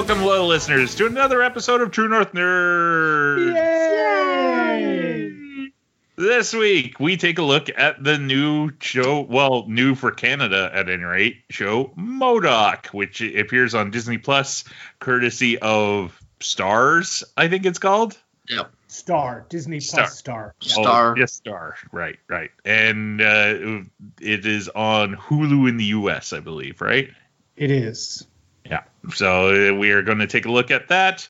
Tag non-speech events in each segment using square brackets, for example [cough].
Welcome, loyal listeners, to another episode of True North Nerds. This week, we take a look at the new show, well, new for Canada at any rate, show M.O.D.O.K., which appears on Disney Plus, courtesy of Stars, I think it's called. Yep. Star, Disney Star. Plus Star. Yeah. Star. Oh, yes, Star. Right, right. And uh, it is on Hulu in the US, I believe, right? It is. Yeah. So uh, we are going to take a look at that.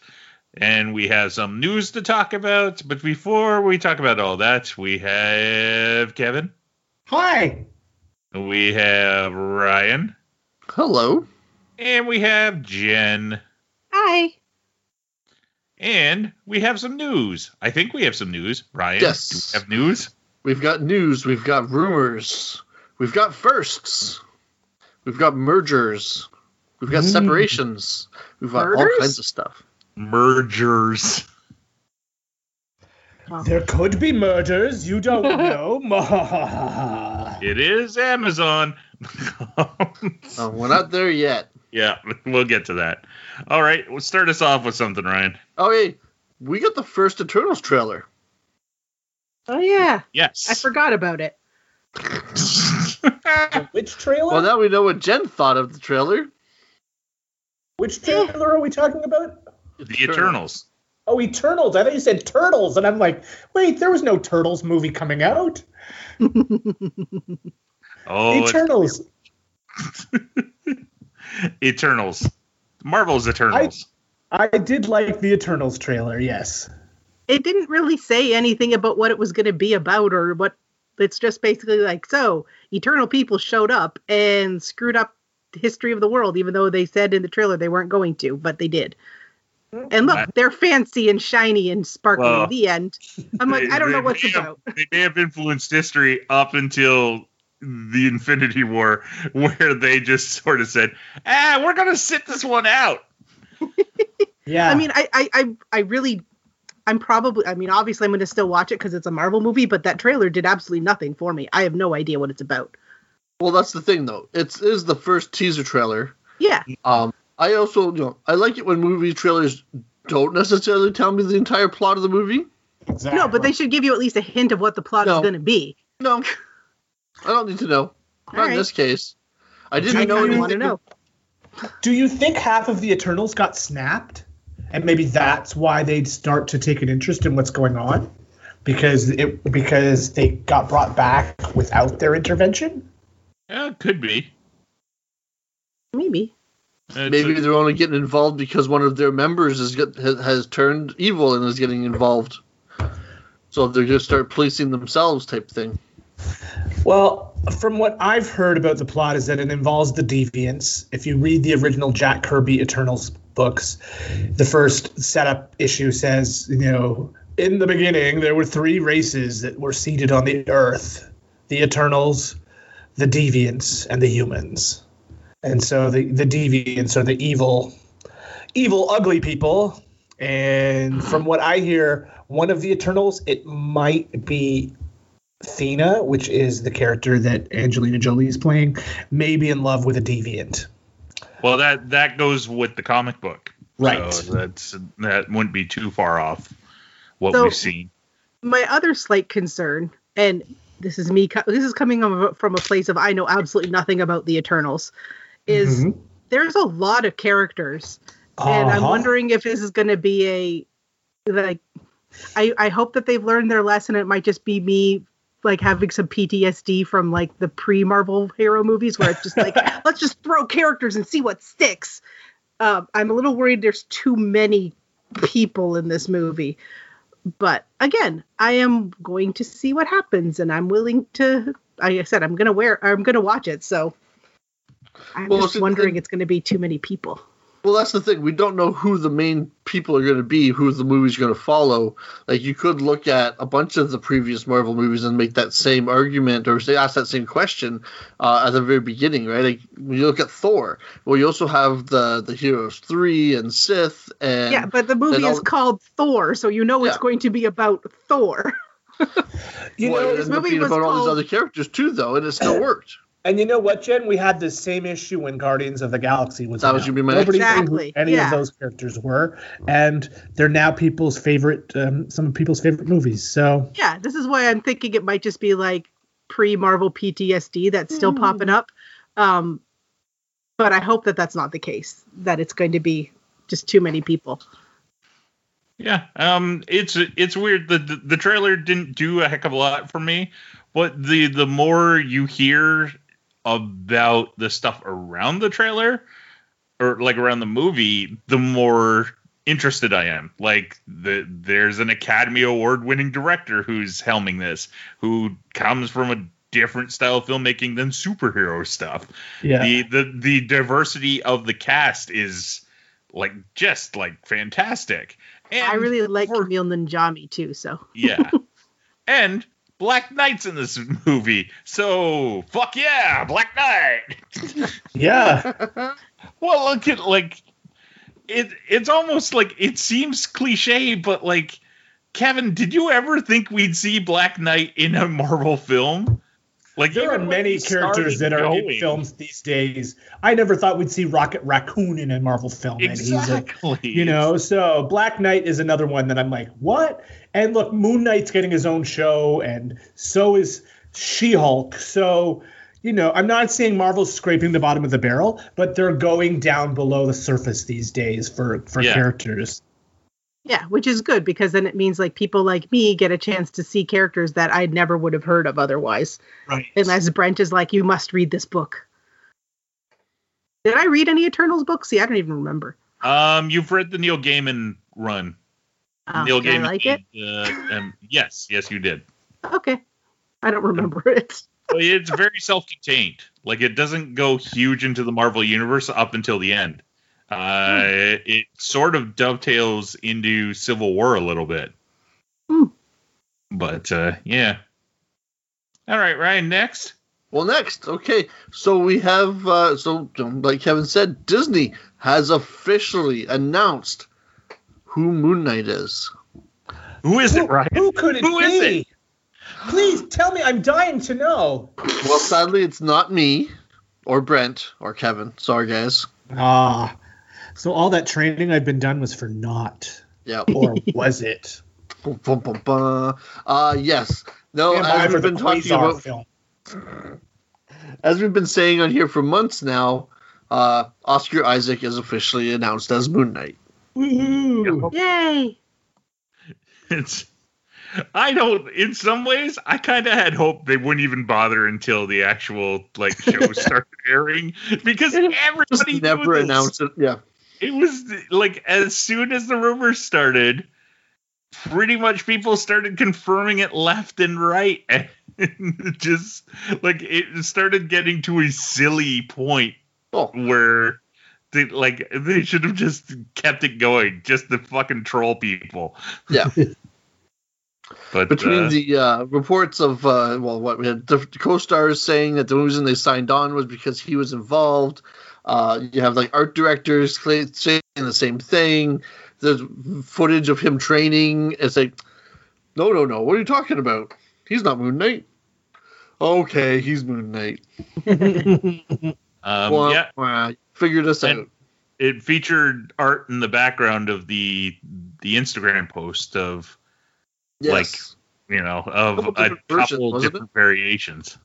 And we have some news to talk about. But before we talk about all that, we have Kevin. Hi. We have Ryan. Hello. And we have Jen. Hi. And we have some news. I think we have some news. Ryan, Yes. do we have news? We've got news. We've got rumors. We've got firsts. We've got mergers. We've got Mm. separations. We've got all kinds of stuff. Mergers. There could be murders. You don't [laughs] know. [laughs] It is Amazon. Oh, [laughs] we're not there yet. yeah, we'll get to that. All right, we'll start us off with something, Ryan. Oh, hey, we got the first Eternals trailer. Oh yeah, Yes. I forgot about it. Which trailer? Well, now we know what Jen thought of the trailer. Which trailer are we talking about? the Eternals. Oh, Eternals. I thought you said Turtles, and I'm like, wait, there was no Turtles movie coming out. [laughs] Oh, Eternals. [laughs] Eternals. Marvel's Eternals. I did like the Eternals trailer. Yes. It didn't really say anything about what it was going to be about or what. It's just basically like so. Eternal people showed up and screwed up the history of the world, even though they said in the trailer they weren't going to, but they did. And look, they're fancy and shiny and sparkly Well, at the end. I'm like, They- I don't know they what's may have- They may have influenced history up until the Infinity War, [laughs] where they just sort of said, "Ah, we're gonna sit this one out." [laughs] Yeah. I mean, I, I, I, I really, I'm probably, I mean, obviously, I'm going to still watch it because it's a Marvel movie, but that trailer did absolutely nothing for me. I have no idea what it's about. Well, that's the thing, though. It's it is the first teaser trailer. Yeah, Um, I also, you know, I like it when movie trailers don't necessarily tell me the entire plot of the movie. exactly. no, but they should give you at least a hint of what the plot No. is going to be. No, I don't need to know. Not in this case. I didn't I know kind of want to know. Do you think half of the Eternals got snapped? And maybe that's why they'd start to take an interest in what's going on? Because it because they got brought back without their intervention? Yeah, it could be. Maybe. It's Maybe a- they're only getting involved because one of their members is get, has, has turned evil and is getting involved. So they're going to start policing themselves, type thing. Well, from what I've heard about the plot is that it involves the deviants. If you read the original Jack Kirby Eternals books, the first setup issue says, you know, in the beginning there were three races that were seated on the earth. The Eternals, the deviants, and the humans. And so the, the deviants are the evil evil ugly people. And from what I hear, one of the Eternals, it might be Thena, which is the character that Angelina Jolie is playing, may be in love with a deviant. well, that that goes with the comic book, Right. So that's that wouldn't be too far off what So- we've seen. My other slight concern, and this is me, this is coming from- a place of I know absolutely nothing about the Eternals, is Mhm. there's a lot of characters. and I'm Uh-huh. wondering if this is going to be a like I I hope that they've learned their lesson. It might just be me like having some PTSD from like the pre-Marvel hero movies where it's just like [laughs] let's just throw characters and see what sticks. Um, I'm a little worried there's too many people in this movie. But again, I am going to see what happens, and I'm willing to. Like I said, I'm gonna wear. I'm gonna watch it. So I'm Well, just wondering, the- it's going to be too many people. Well, that's the thing. We don't know who the main people are going to be, who the movie's going to follow. Like, you could look at a bunch of the previous Marvel movies and make that same argument or say ask that same question uh, at the very beginning, right? Like, when you look at Thor, well, you also have the the Heroes three and Sith, and yeah, but the movie and is called Thor, so you know it's Yeah. going to be about Thor. [laughs] You well, know, this movie was about all these other characters too, though, and it still [laughs] worked. And you know what, Jen? We had the same issue when Guardians of the Galaxy was. That was announced. gonna be my next Nobody knew who any yeah. of those characters were, and they're now people's favorite, um, some of people's favorite movies. So Yeah, this is why I'm thinking it might just be like pre-Marvel PTSD that's still Hmm. popping up. Um, but I hope that that's not the case. That it's going to be just too many people. Yeah, um, it's it's weird. The, the the trailer didn't do a heck of a lot for me, but the the more you hear about the stuff around the trailer, or like around the movie, the more interested I am. Like the there's an Academy Award winning director who's helming this, who comes from a different style of filmmaking than superhero stuff yeah, the the the diversity of the cast is like just like fantastic. And I really like for- Kumail Nanjiani too. So yeah, [laughs] and Black Knight's in this movie, so fuck yeah, Black Knight. [laughs] yeah. [laughs] well, look at like it. It's almost like it seems cliche, but like Kevin, did you ever think we'd see Black Knight in a Marvel film? Like There are many characters that are in films these days. I never thought we'd see Rocket Raccoon in a Marvel film. and he's a- Exactly. you know, so Black Knight is another one that I'm like, what? And look, Moon Knight's getting his own show, and so is She Hulk. So, you know, I'm not saying Marvel's scraping the bottom of the barrel, but they're going down below the surface these days for for Yeah. characters. Yeah, which is good because then it means like people like me get a chance to see characters that I never would have heard of otherwise. Right. Unless Brent is like, you must read this book. Did I read any Eternals books? See, I don't even remember. Um, you've read the Neil Gaiman run. Oh, Neil did I Gaiman. like it? Uh, um, [laughs] yes, yes, you did. Okay. I don't remember [laughs] it. It's very self-contained. Like it doesn't go huge into the Marvel universe up until the end. Uh, it sort of dovetails into Civil War a little bit. Hmm. But uh, yeah. All right, Ryan. Next. Well, next, okay, so we have, uh, so like Kevin said, Disney has officially announced who Moon Knight is. Who is it, Ryan? Who could it Who be? is it? Please tell me. I'm dying to know. Well, sadly, it's not me or Brent or Kevin. Sorry, guys. Ah, so all that training I've been done was for naught, Yeah. or was it? Uh, yes. No, Am I as for we've been talking Quasar about, film? as we've been saying on here for months now, uh, Oscar Isaac is officially announced as Moon Knight. Woohoo! Yay! [laughs] It's. I don't. In some ways, I kind of had hope they wouldn't even bother until the actual like show [laughs] started airing because Just everybody knew never this. announced it. Yeah. It was like as soon as the rumors started pretty much people started confirming it left and right [laughs] and just like it started getting to a silly point Oh, where they like they should have just kept it going just to fucking troll people Yeah. [laughs] but between uh, the uh, reports of uh, well, what we had the co-stars saying that the reason they signed on was because he was involved. Uh, you have like art directors saying the same thing. There's footage of him training. It's like, no, no, no. What are you talking about? He's not Moon Knight. Okay, he's Moon Knight. [laughs] um, well, yeah well, figure this And- out. it featured art in the background of the the instagram post of Yes. you know of Couple a different versions, couple different variations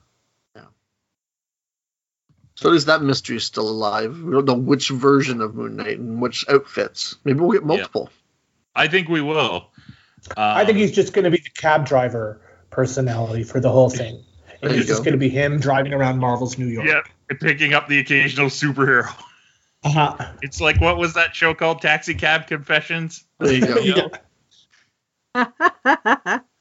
so at least that mystery is still alive. We don't know which version of Moon Knight and which outfits. Maybe we'll get multiple. I think we will. I think Um, he's just going to be the cab driver personality for the whole thing. And it's just going to be him driving around Marvel's New York. yeah, picking up the occasional superhero. Uh-huh. It's like what was that show called? Taxi Cab Confessions. There you go. [laughs] Yeah. [laughs]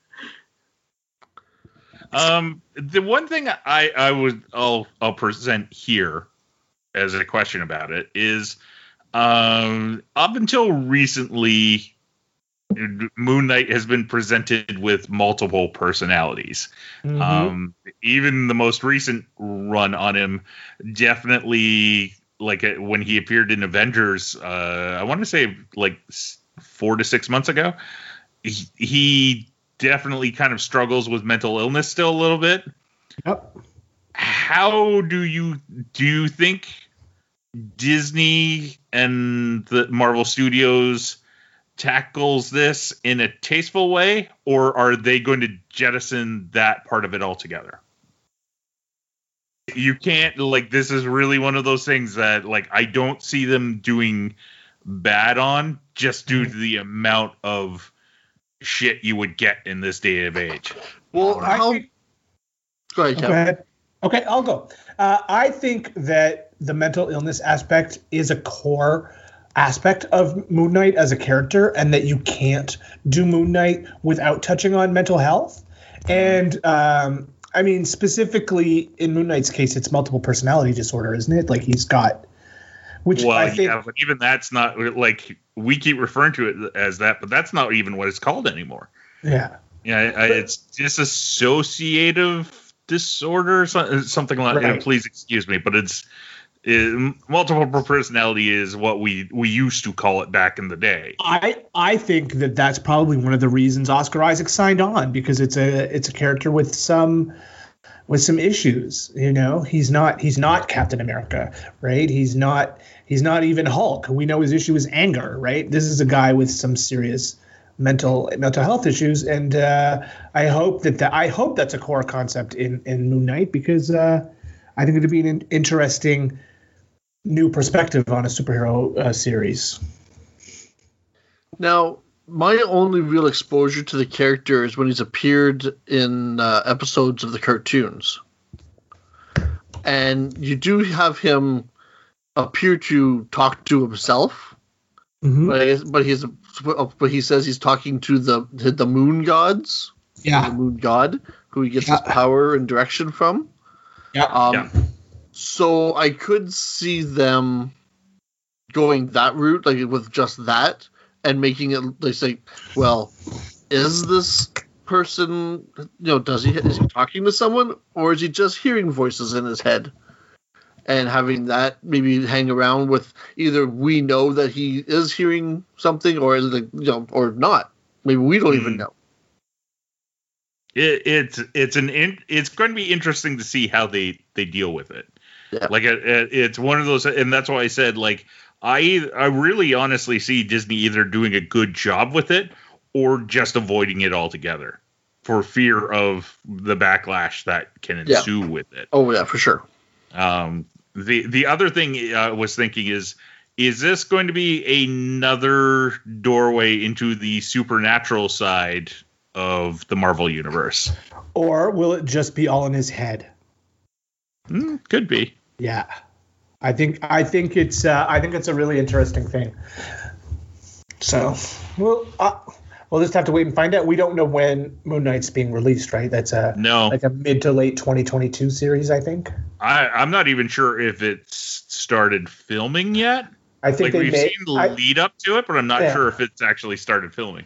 Um, the one thing I I would I'll I'll present here as a question about it is, um, up until recently, Moon Knight has been presented with multiple personalities. Mhm. Um, even the most recent run on him, definitely like uh, when he appeared in Avengers, uh, I want to say like four to six months ago, he, he definitely kind of struggles with mental illness still a little bit. Yep. How do you do you think Disney and the Marvel Studios tackles this in a tasteful way, or are they going to jettison that part of it altogether? You can't like this is really one of those things that like I don't see them doing bad on just due mm-hmm. to the amount of shit you would get in this day of age. Well, I how? think- Go ahead, Go ahead. Okay, I'll go. Uh, I think that the mental illness aspect is a core aspect of Moon Knight as a character, and that you can't do Moon Knight without touching on mental health. And um, I mean, specifically in Moon Knight's case, it's multiple personality disorder, isn't it? Like he's got, which well, yeah, but even that's not like we keep referring to it as that, but that's not even what it's called anymore. yeah. Yeah, I, it's dissociative disorder, so- something like. Right. please excuse me, but it's it, multiple personality is what we we used to call it back in the day. I I think that that's probably one of the reasons Oscar Isaac signed on because it's a it's a character with some with some issues. You know, he's not he's not Captain America, right? He's not he's not even Hulk. We know his issue is anger, right? This is a guy with some serious mental mental health issues, and uh, I hope that that I hope that's a core concept in in Moon Knight because uh, I think it'd be an interesting new perspective on a superhero uh, series. Now, my only real exposure to the character is when he's appeared in uh, episodes of the cartoons, and you do have him appear to talk to himself, Mhm. but I guess, but he's but he says he's talking to the the moon gods, Yeah, the moon god, who he gets his power and direction from. Yeah. Um, Yeah. So I could see them going that route, like with just that, and making it. They say, "Well, is this person? You know, does he is he talking to someone, or is he just hearing voices in his head?" And having that maybe hang around with either we know that he is hearing something, or like you know, or not. Maybe we don't even Hmm. know. It, it's it's an in, it's going to be interesting to see how they they deal with it. Yeah. Like it, it, it's one of those, and that's why I said like I I really honestly see Disney either doing a good job with it or just avoiding it altogether for fear of the backlash that can Yeah. ensue with it. Oh yeah, for sure. Um, the the other thing I was thinking is is this going to be another doorway into the supernatural side of the Marvel universe? Or will it just be all in his head? Hmm, could be. Yeah. I think I think it's uh, I think it's a really interesting thing. So, well, uh, we'll just have to wait and find out. We don't know when Moon Knight's being released, right? That's a No, like a mid to late 2022 series, I think. I, I'm not even sure if it's started filming yet. I think Like they we've may. seen the I- lead up to it, but I'm not Yeah. sure if it's actually started filming.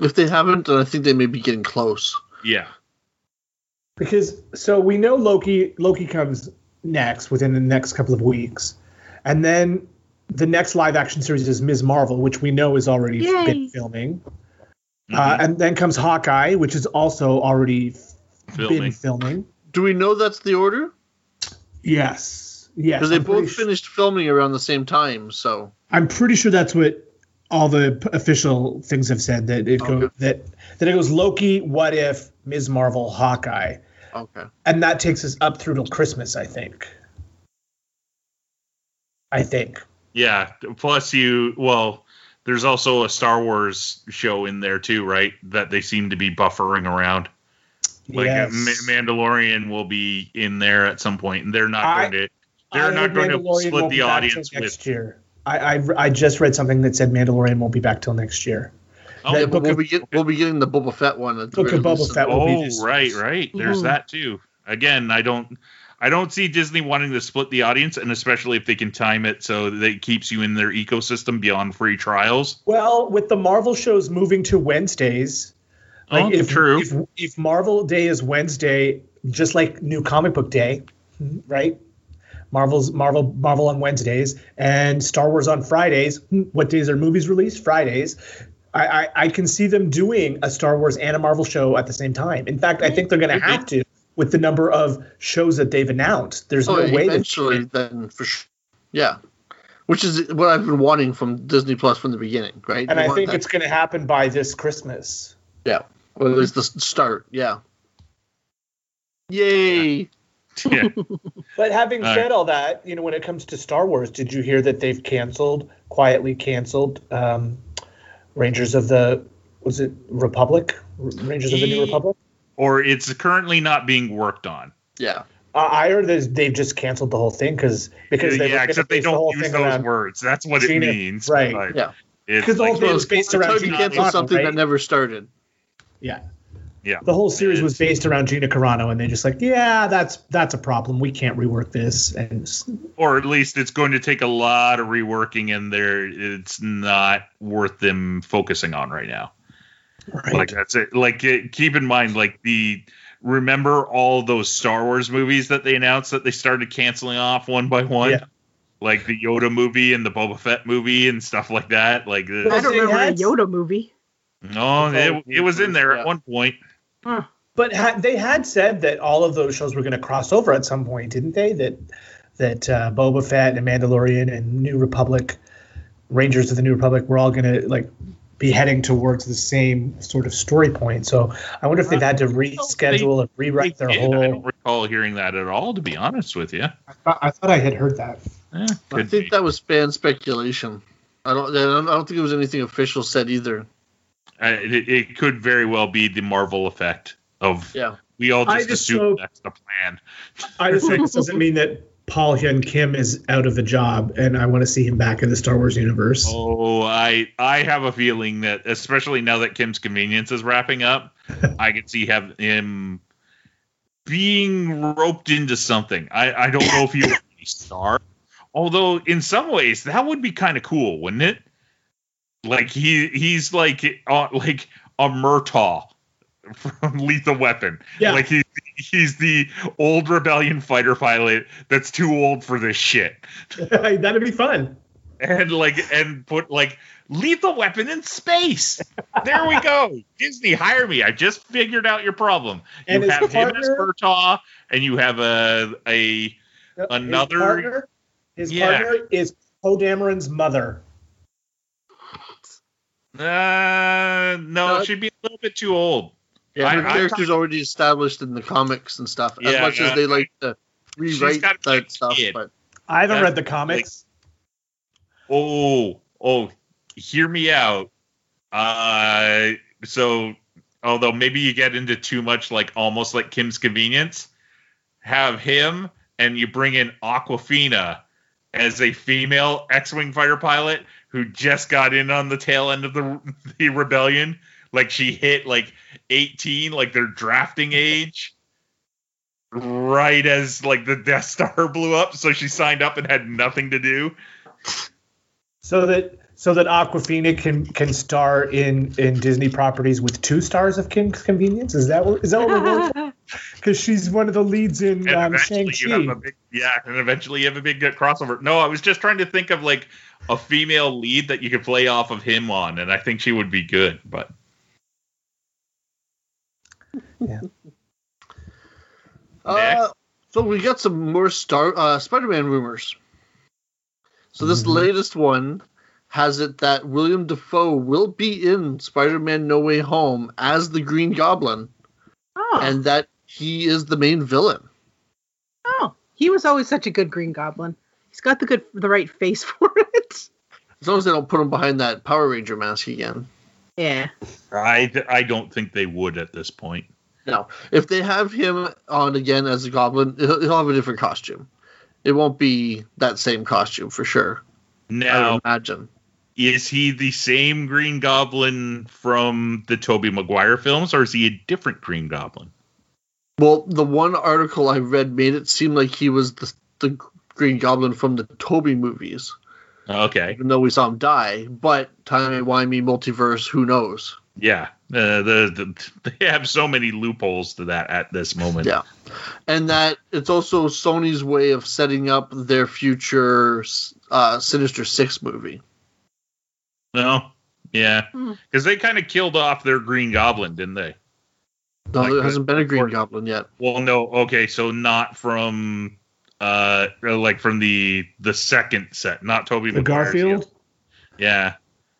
If they haven't, then I think they may be getting close. Yeah. because so we know Loki Loki comes next within the next couple of weeks, and then the next live action series is Ms. Marvel, which we know is already Yay. been filming, Mhm. uh, and then comes Hawkeye, which is also already been filming. filming. Do we know that's the order? Yes, yes. Because they I'm both su- finished filming around the same time. So I'm pretty sure that's what all the p- official things have said that it go Okay. that that it goes Loki, What If, Ms. Marvel, Hawkeye, okay, and that takes us up through till Christmas, I think. I think. Yeah. Plus, you well, there's also a Star Wars show in there too, right? That they seem to be buffering around. Like yes. Ma- Mandalorian will be in there at some point, and they're not I- going to. They're not going to split the audience next with. year. I, I I just read something that said Mandalorian won't be back till next year. Oh, That yeah, but we'll of- be get, we'll be getting the Boba Fett one. The Book of Boba. Fett will be oh right, right. There's Mhm. that too. Again, I don't. I don't see Disney wanting to split the audience, and especially if they can time it so that it keeps you in their ecosystem beyond free trials. Well, with the Marvel shows moving to Wednesdays, like Oh, if, true. if if Marvel Day is Wednesday, just like New Comic Book Day, right? Marvel's Marvel Marvel on Wednesdays and Star Wars on Fridays. Hmm, What days are movies released? Fridays. I, I, I can see them doing a Star Wars and a Marvel show at the same time. In fact, I think they're going to have to with the number of shows that they've announced. There's Oh, no way that eventually, then for sure. Yeah. Which is what I've been wanting from Disney Plus from the beginning, right? and They I think that- it's going to happen by this Christmas. yeah, or at least the start. Yeah. Yay! Yeah. [laughs] But having All said all that, you know, when it comes to Star Wars, did you hear that they've canceled, quietly canceled, um, Rangers of the was it Republic? Rangers of the New Republic? Or it's currently not being worked on. Yeah. Uh, I heard that they've just canceled the whole thing because because they yeah, except they the whole don't use thing those around words. That's what Gina- it means. right. but Yeah. It's because the whole like, thing Well, was based around hard to Gina cancel Carano, something right? that never started. yeah. yeah. The whole series was based around Gina Carano, and they just like, yeah, that's that's a problem. We can't rework this, and or at least it's going to take a lot of reworking and there it's not worth them focusing on right now like that's it like it, keep in mind like the remember all those star wars movies that they announced that they started canceling off one by one Yeah. like the yoda movie and the boba fett movie and stuff like that like the, I don't they remember a Yoda movie. no it, it was in there Yeah. at one point But ha- they had said that all of those shows were going to cross over at some point, didn't they? That that uh, Boba Fett and Mandalorian and New Republic, Rangers of the New Republic, were all going to like be heading towards the same sort of story point. So I wonder if they've had to reschedule and rewrite their They did. i don't recall hearing that at all to be honest with you I thought, I thought I had heard that. Eh, I think be. that was fan speculation. I don't. I don't think it was anything official said either. Uh, it, it could very well be the marvel effect of Yeah. we all I just, just assume hope- that's the plan I just hope this doesn't mean that Paul Hyun Kim is out of a job, and I want to see him back in the Star Wars universe. Oh, I I have a feeling that especially now that Kim's Convenience is wrapping up, [laughs] I could see have him being roped into something. I I don't know if he would be star, although in some ways that would be kind of cool, wouldn't it? Like he he's like uh, like a Murtaugh from Lethal Weapon. Yeah. Like he he's the old rebellion fighter pilot that's too old for this shit [laughs] That'd be fun. and like and put like lethal weapon in space. There we go. Disney, hire me. I just figured out your problem. And you his have him as partner- Murtaugh, and you have a a Another- His partner, his Yeah. partner is Poe Dameron's mother. uh no, Uh, she'd be a little bit too old. Yeah, I- her I- character's already established in the comics and stuff. as Yeah, much as they like to rewrite gotta be that stuff, kid. but I haven't That's read the comics. Oh, oh, hear me out. Uh, so although maybe you get into too much, like almost like Kim's Convenience, have him and you bring in Awkwafina as a female X-wing fighter pilot who just got in on the tail end of the [laughs] the rebellion. Like she hit like 18, like their drafting age. Right as like the Death Star [laughs] blew up, so she signed up and had nothing to do. so that so that Awkwafina can can star in in Disney properties with two stars of Kim's Convenience. Is that what is that what we're going for? [laughs] Because she's one of the leads in um, eventually Shang you have Chi. a big yeah and eventually you have a big uh, crossover no i was just trying to think of like a female lead that you could play off of him on and i think she would be good but uh, so we got some more Star uh, Spider-Man rumors. So this Mhm. latest one has it that William Dafoe will be in Spider-Man: No Way Home as the Green Goblin, Oh, and that he is the main villain. oh, he was always such a good Green Goblin. He's got the good, the right face [laughs] for it. As long as they don't put him behind that Power Ranger mask again. Yeah. [laughs] i i don't think they would at this point No, if they have him on again as a Goblin, he'll, he'll have a different costume. It won't be that same costume for sure. I now imagine. is he the same green goblin from the toby maguire films or is he a different green goblin Well, the one article I read made it seem like he was the, the Green Goblin from the Toby movies, Okay. even though we saw him die. But timey wimey multiverse, who knows? Yeah. Uh, the, the [laughs] they have so many loopholes to that at this moment. Yeah. And that it's also Sony's way of setting up their future uh, Sinister Six movie. No. Yeah. Hmm. Because they kind of killed off their Green Goblin, didn't they? No, Like there hasn't been a Green or- Goblin yet. Well, no. Okay, so not from uh like from the the second set, not Toby The Maguire's yet. Garfield. Yeah.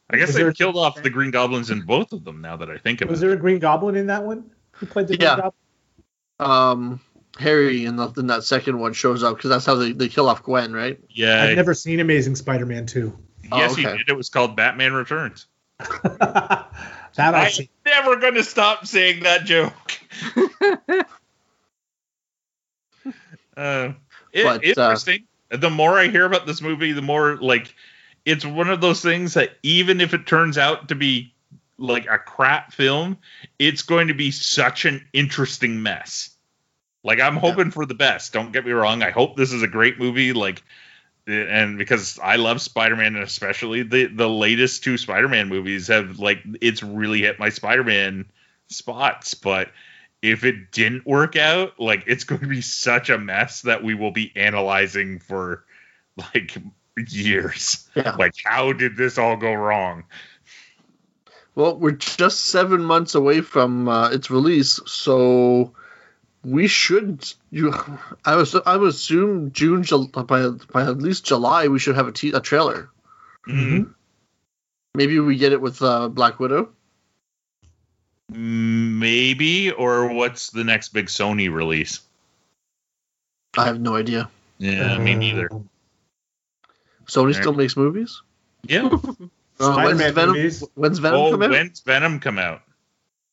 I guess Was they there- killed off the Green Goblins in both of them now that I think of Was it. Was there a Green Goblin in that one? Who played the Yeah. Green Goblin? Um, Harry in, the, in that second one shows up because that's how they, they kill off Gwen, right? Yeah. I've never seen Amazing Spider-Man 2. yes, Oh, you okay. did. It was called Batman Returns. [laughs] that I've I'm seen. never going to stop saying that joke. [laughs] [laughs] uh, it- But, uh, interesting. the more I hear about this movie, the more like it's one of those things that even if it turns out to be like a crap film, it's going to be such an interesting mess. Like I'm hoping for the best. Don't get me wrong. I hope this is a great movie. Like, eh, and because I love Spider-Man, and especially the the latest two Spider-Man movies have like it's really hit my Spider-Man spots. But if it didn't work out, like it's [laughs] going to be such a mess that we will be analyzing for like years. Yeah. Like, how did this all go wrong? Well, we're just seven months away from uh, its release, so we should. You, I was, I would assume June, Jul- by by at least July, we should have a, te- a trailer. Mm, Maybe we get it with uh, Black Widow. Maybe, or what's the next big Sony release? I have no idea. Yeah, me neither. Sony still makes movies. Yeah. [laughs] Uh, when's Spider-Man Venom? movies. When's Venom oh, come out? when's Venom come out?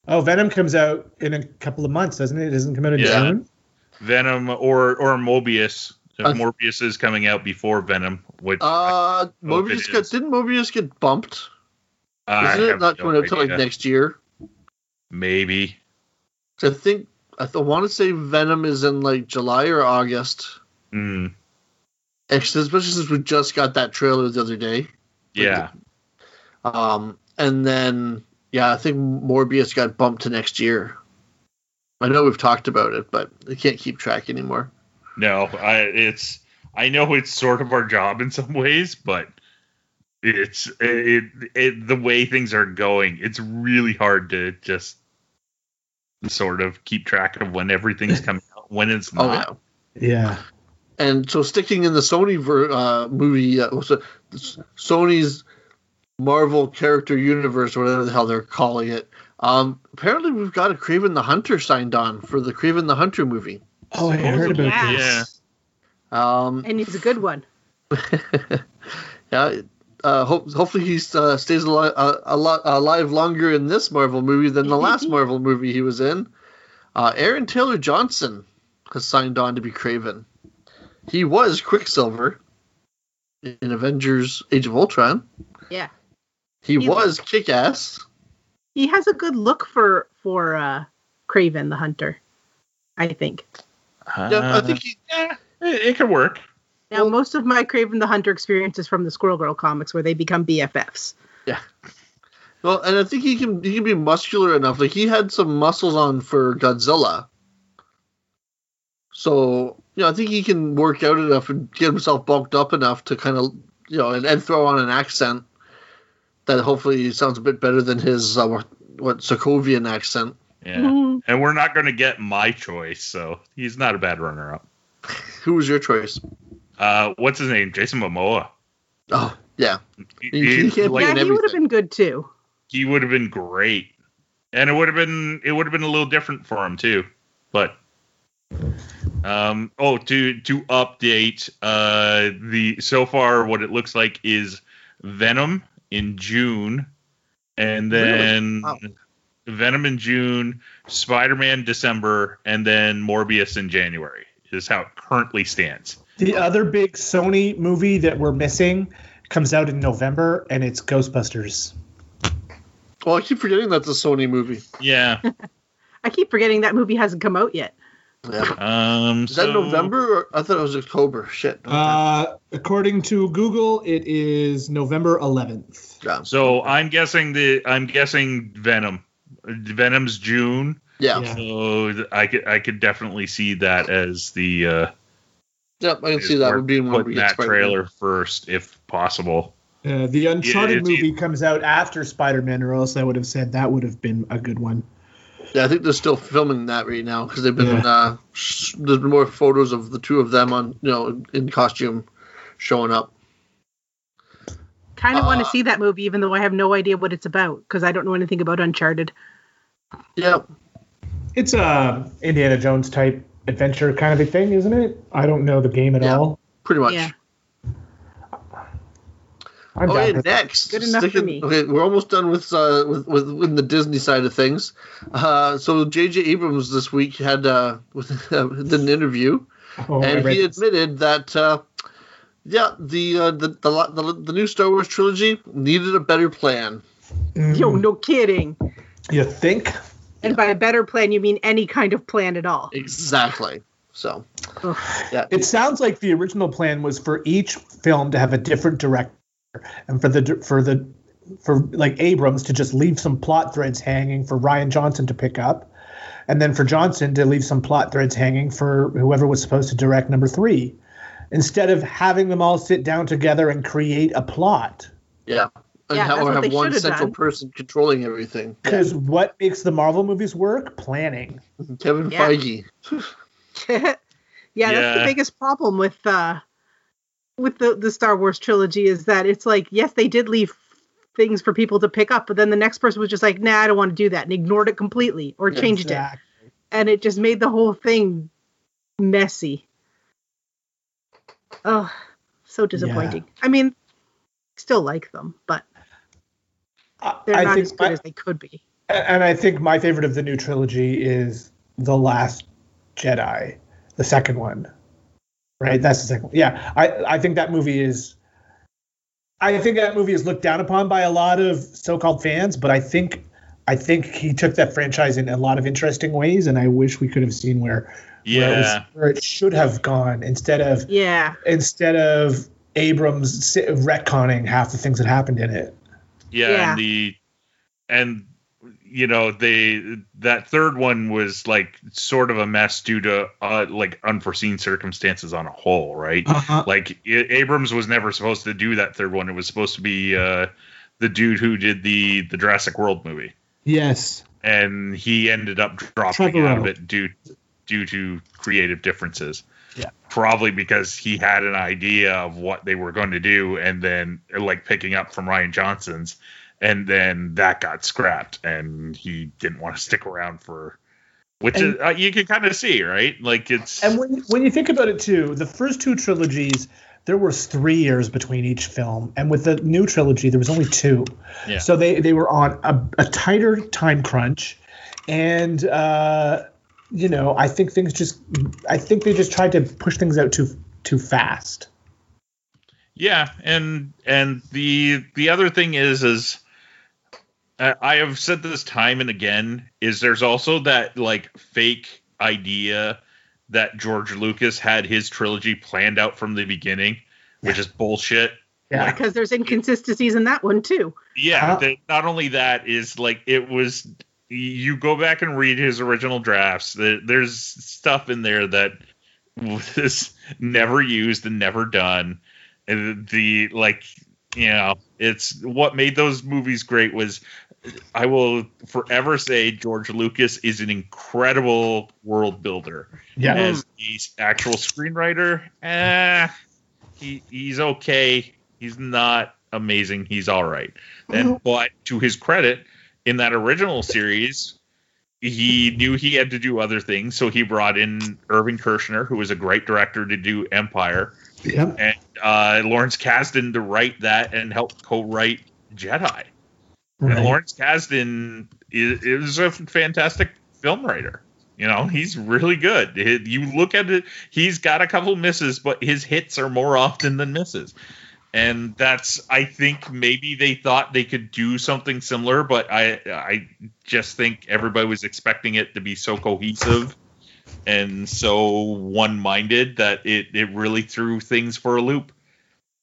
Oh, Venom comes out in a couple of months, doesn't it? It doesn't come out in Yeah. June. Venom or or Mobius. If Uh, Morbius is coming out before Venom, which Uh, know if it Mobius got didn't Mobius get bumped? I Isn't it have not no coming out until like next year? maybe. I think I th- want to say Venom is in like July or August. Mm, Especially since we just got that trailer the other day. yeah. Um, and then yeah, I think Morbius got bumped to next year. I know we've talked about it, but I can't keep track anymore. No, I it's I know it's sort of our job in some ways, but it's it, it the way things are going, it's really hard to just sort of keep track of when everything's [laughs] coming out, when it's Oh not. yeah. Yeah. And so sticking in the Sony ver- uh, movie, uh, what's it- Sony's Marvel character universe, or whatever the hell they're calling it. Um, apparently, we've got a Kraven the Hunter signed on for the Kraven the Hunter movie. Oh, I heard about Yeah. this. Um, and he's a good one. [laughs] yeah, uh, hope, hopefully he uh, stays alive, uh, a lot, alive longer in this Marvel movie than the last [laughs] Marvel movie he was in. Uh, Aaron Taylor Johnson has signed on to be Kraven. He was Quicksilver in Avengers: Age of Ultron. Yeah. He, He- was Kick Ass. He has a good look for for uh Kraven the Hunter. I think. Yeah, I think he, yeah, it, it could work. Now Well- most of my Kraven the Hunter experience is from the Squirrel Girl comics where they become BFFs. Yeah. Well, and I think he can he can be muscular enough. Like he had some muscles on for Godzilla. So you know, I think he can work out enough and get himself bulked up enough to kind of you know, and, and throw on an accent that hopefully sounds a bit better than his uh, what, what Sokovian accent. Yeah. Mhm. And we're not going to get my choice, so he's not a bad runner up. Who was your choice? Uh, what's his name? Jason Momoa. Oh yeah, He, He- he can't like, yeah, he would have been good too. he would have been great, and it would have been it would have been a little different for him too. But um, oh, to to update uh the so far what it looks like is Venom in June, and then Wow. Venom in June, Spider Man December, and then Morbius in January is how it currently stands. The other big Sony movie that we're missing comes out in November, and it's Ghostbusters. well I keep forgetting that's a Sony movie. Yeah, [laughs] I keep forgetting that movie hasn't come out yet. Yeah. Um, Is that November? Or, I thought it was October. Shit. Uh, according to Google, it is November 11th. yeah. So I'm guessing the I'm guessing Venom. Venom's June. Yeah. Yeah. So I could I could definitely see that as the uh Yep, I can see that would be one we putting get that Spider-Man. trailer first if possible. Uh, the Uncharted it's- movie comes out after Spider Man, or else I would have said that would have been a good one. Yeah, I think they're still filming that right now because they've been. Yeah. Uh, sh- there's been more photos of the two of them on, you know, in costume, showing up. Kind of want Uh, to see that movie, even though I have no idea what it's about because I don't know anything about Uncharted. Yep. It's a Indiana Jones type adventure kind of a thing, isn't it? I don't know the game at Yeah. all. Pretty much. Yeah. I'm Oh, yeah, next. Good enough for sticking- me. Okay, we're almost done with uh, with, with with the Disney side of things. Uh, so J.J. Abrams this week had uh, [laughs] with, uh, did an interview, Oh, and read he this. admitted that uh, yeah, the, uh, the the the the new Star Wars trilogy needed a better plan. Mm, Yo, no kidding. You think? And by a better plan, you mean any kind of plan at all. Exactly. So yeah, It sounds like the original plan was for each film to have a different director, and for the for the for like Abrams to just leave some plot threads hanging for Rian Johnson to pick up, and then for Johnson to leave some plot threads hanging for whoever was supposed to direct number three, instead of having them all sit down together and create a plot. yeah. And Yeah, have, or have one should've central done. person controlling everything. Because what makes the Marvel movies work? Planning. Kevin Yeah. Feige. [laughs] yeah, that's the biggest problem with uh with the the Star Wars trilogy is that it's like yes, they did leave things for people to pick up, but then the next person was just like, "Nah, I don't want to do that," and ignored it completely or changed it, and it just made the whole thing messy. Oh, so disappointing. I mean, still like them, but they're I not think as good my- as they could be. and I think my favorite of the new trilogy is the Last Jedi, the second one. Right, that's the second. One. Yeah, I I think that movie is. I think that movie is looked down upon by a lot of so-called fans, but I think I think he took that franchise in a lot of interesting ways, and I wish we could have seen where where it, was, Yeah. where it should have gone instead of Yeah, instead of Abrams si- retconning half the things that happened in it. Yeah, Yeah. and the and you know they that third one was like sort of a mess due to uh, like unforeseen circumstances on a whole, right? Uh-huh. Like I- Abrams was never supposed to do that third one. It was supposed to be uh, the dude who did the the Jurassic World movie, Yes. and he ended up dropping out of it due due to creative differences. Yeah. Probably because he had an idea of what they were going to do, and then like picking up from Rian Johnson's, and then that got scrapped, and he didn't want to stick around for. Which And- is, uh, you can kind of see, right? Like it's And when when you think about it too, the first two trilogies, there was three years between each film, and with the new trilogy, there was only two. Yeah. So they they were on a, a tighter time crunch, and uh, you know I think things just I think they just tried to push things out too too fast. Yeah, and and the the other thing is is I have said this time and again is there's also that like fake idea that George Lucas had his trilogy planned out from the beginning, which is bullshit. Yeah. because there's inconsistencies in that one too. Yeah, Huh? that not only that is like it was. You go back and read his original drafts. There, there's stuff in there that [laughs] was never used and never done. And the like, you know, it's what made those movies great was. I will forever say George Lucas is an incredible world builder. Yeah. As the actual screenwriter, eh, he, he's okay. He's not amazing. He's all right. And but to his credit, in that original series, he knew he had to do other things, so he brought in Irvin Kershner, who was a great director to do Empire, Yep. and uh, Lawrence Kasdan to write that and help co-write Jedi. And Lawrence Kasdan is, is a fantastic film writer. You know, he's really good. You look at it, he's got a couple misses, but his hits are more often than misses. And that's, I think, maybe they thought they could do something similar, but I, I just think everybody was expecting it to be so cohesive and so one-minded that it it really threw things for a loop,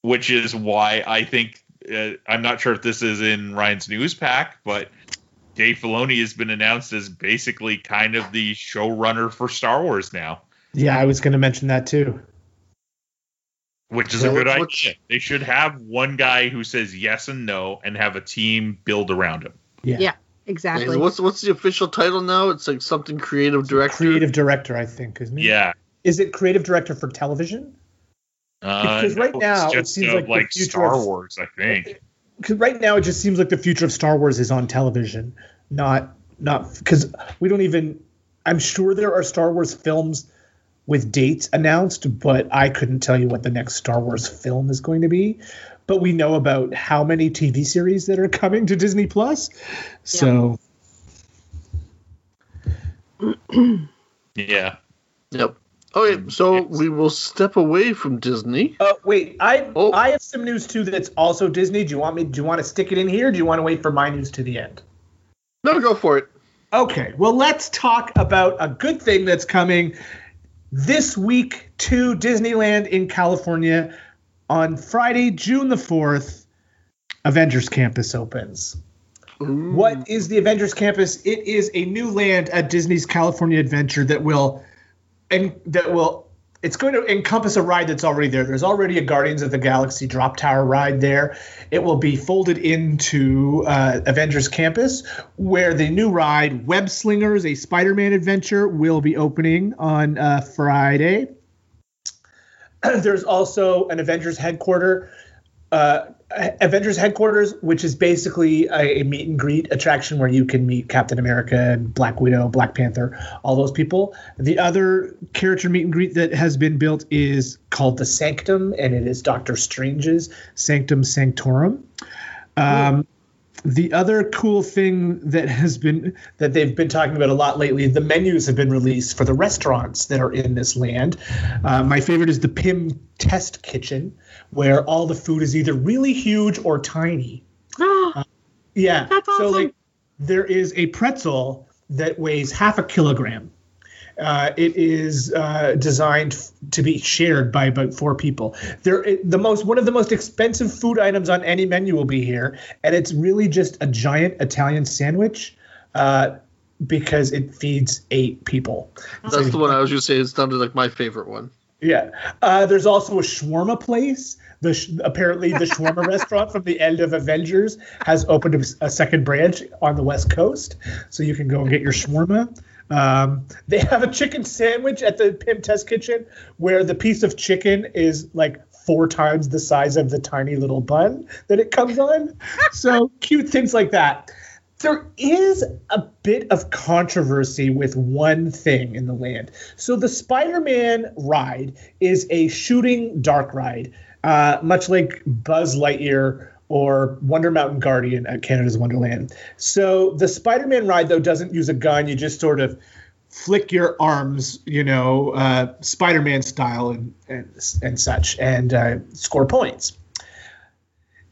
which is why I think uh, I'm not sure if this is in Ryan's news pack, but Dave Filoni has been announced as basically kind of the showrunner for Star Wars now, Yeah, I was going to mention that too. which is Yeah, a good what- idea. They should have one guy who says yes and no, and have a team build around him. Yeah. Yeah. Exactly. What's what's the official title now? It's like something creative director. Creative director, I think, isn't it? Yeah. Is it creative director for television? Uh, Because right no, now, it's it just, seems like the Star of- Wars, I think. Because right now it just seems like the future of Star Wars is on television, not not because we don't even. I'm sure there are Star Wars films with dates announced, but I couldn't tell you what the next Star Wars film is going to be. But we know about how many TV series that are coming to Disney Plus. So Yeah. Yep. Okay, so we will step away from Disney. Uh, wait, I Oh. I have some news too that's also Disney. Do you want me? Do you want to stick it in here? Or do you want to wait for my news to the end? No, go for it. Okay, well, let's talk about a good thing that's coming this week to Disneyland in California on Friday, June the 4th. Avengers Campus opens. Ooh. What is the Avengers Campus? It is a new land at Disney's California Adventure that will and that will it's going to encompass a ride that's already there. There's already a Guardians of the Galaxy drop tower ride there. It will be folded into uh, Avengers Campus, where the new ride Web Slingers, a Spider-Man adventure, will be opening on uh, Friday. [clears throat] There's also an Avengers headquarters uh, Avengers headquarters, which is basically a, a meet and greet attraction where you can meet Captain America and Black Widow, Black Panther, all those people. The other character meet and greet that has been built is called the Sanctum, and it is Doctor Strange's Sanctum Sanctorum. Um, the other cool thing that has been that they've been talking about a lot lately the menus have been released for the restaurants that are in this land. Uh, my favorite is the Pym test kitchen where all the food is either really huge or tiny. [gasps] Yeah That's so like there is a pretzel that weighs half a kilogram uh, it is uh, designed f- to be shared by about four people. There, it- the most one of the most expensive food items on any menu will be here, and it's really just a giant Italian sandwich, uh, because it feeds eight people. That's the one I was going to say. It's to like my favorite one. Yeah. Uh, there's also a shawarma place. The sh- apparently the shawarma [laughs] restaurant from the end of Avengers has opened a, a second branch on the West Coast, so you can go and get your shawarma. Um, they [laughs] have a chicken sandwich at the Pym Test Kitchen where the piece of chicken is like four times the size of the tiny little bun that it comes on. [laughs] so cute things like that. There is a bit of controversy with one thing in the land. So the Spider-Man ride is a shooting dark ride, uh, much like Buzz Lightyear or Wonder Mountain Guardian at Canada's Wonderland. So the Spider-Man ride though doesn't use a gun. You just sort of flick your arms, you know, uh, Spider-Man style and and, and such, and uh, score points.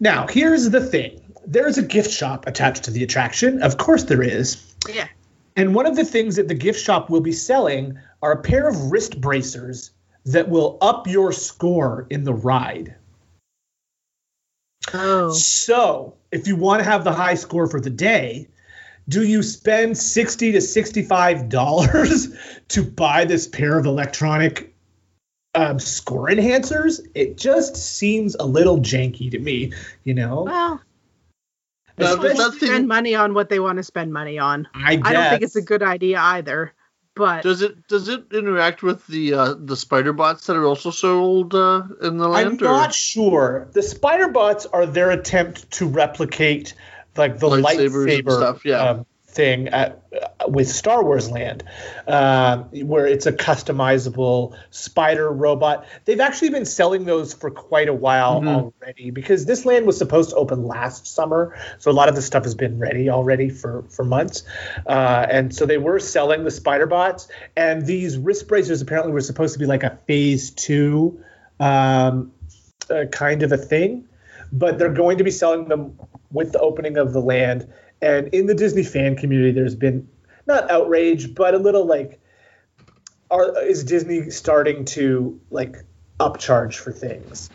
Now, here's the thing. There's a gift shop attached to the attraction. Of course there is. Yeah. And one of the things that the gift shop will be selling are a pair of wrist bracers that will up your score in the ride. Oh. So, if you want to have the high score for the day, do you spend 60 to 65 dollars [laughs] to buy this pair of electronic um, score enhancers? It just seems a little janky to me, you know. Well, Now, people spend money on what they want to spend money on. I guess. I don't think it's a good idea either. But does it does it interact with the uh, the spider bots that are also sold uh, in the land? I'm land? not sure. The spider bots are their attempt to replicate like the Lightsabers and lightsaber stuff, yeah. um, thing at, uh, with Star Wars Land, um, where it's a customizable spider robot. They've actually been selling those for quite a while Mhm. already because this land was supposed to open last summer, so a lot of the stuff has been ready already for for months, uh, and so they were selling the spider bots. And these wrist bracers apparently were supposed to be like a phase two um, uh, kind of a thing, but they're going to be selling them with the opening of the land. And in the Disney fan community, there's been not outrage, but a little like are is Disney starting to like upcharge for things?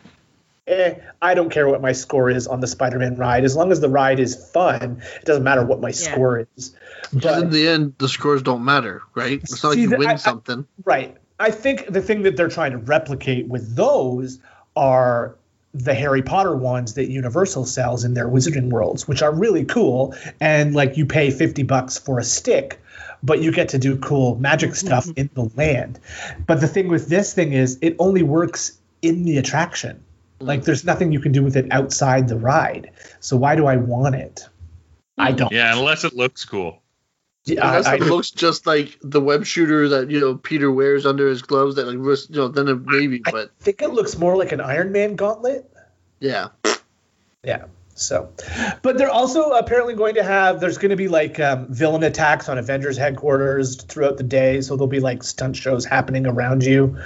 Eh, I don't care what my score is on the Spider-Man ride as long as the ride is fun. It doesn't matter what my score is. Because in the end, the scores don't matter, right? It's not like you win I- I- something. Right. I think the thing that they're trying to replicate with those are the Harry Potter ones that Universal sells in their Wizarding Worlds, which are really cool. And like you pay 50 bucks for a stick, but you get to do cool magic mm-hmm. stuff in the land. But the thing with this thing is it only works in the attraction. Mm. Like there's nothing you can do with it outside the ride. So why do I want it? I hmm. don't. Yeah, unless it looks cool. Yeah, I- it looks just like the web shooter that you know Peter wears under his gloves, that like you know then maybe, I but think it looks more like an Iron Man gauntlet. yeah, Yeah. So, but they're also apparently going to have. There's going to be like um, villain attacks on Avengers headquarters throughout the day. So there'll be like stunt shows happening around you.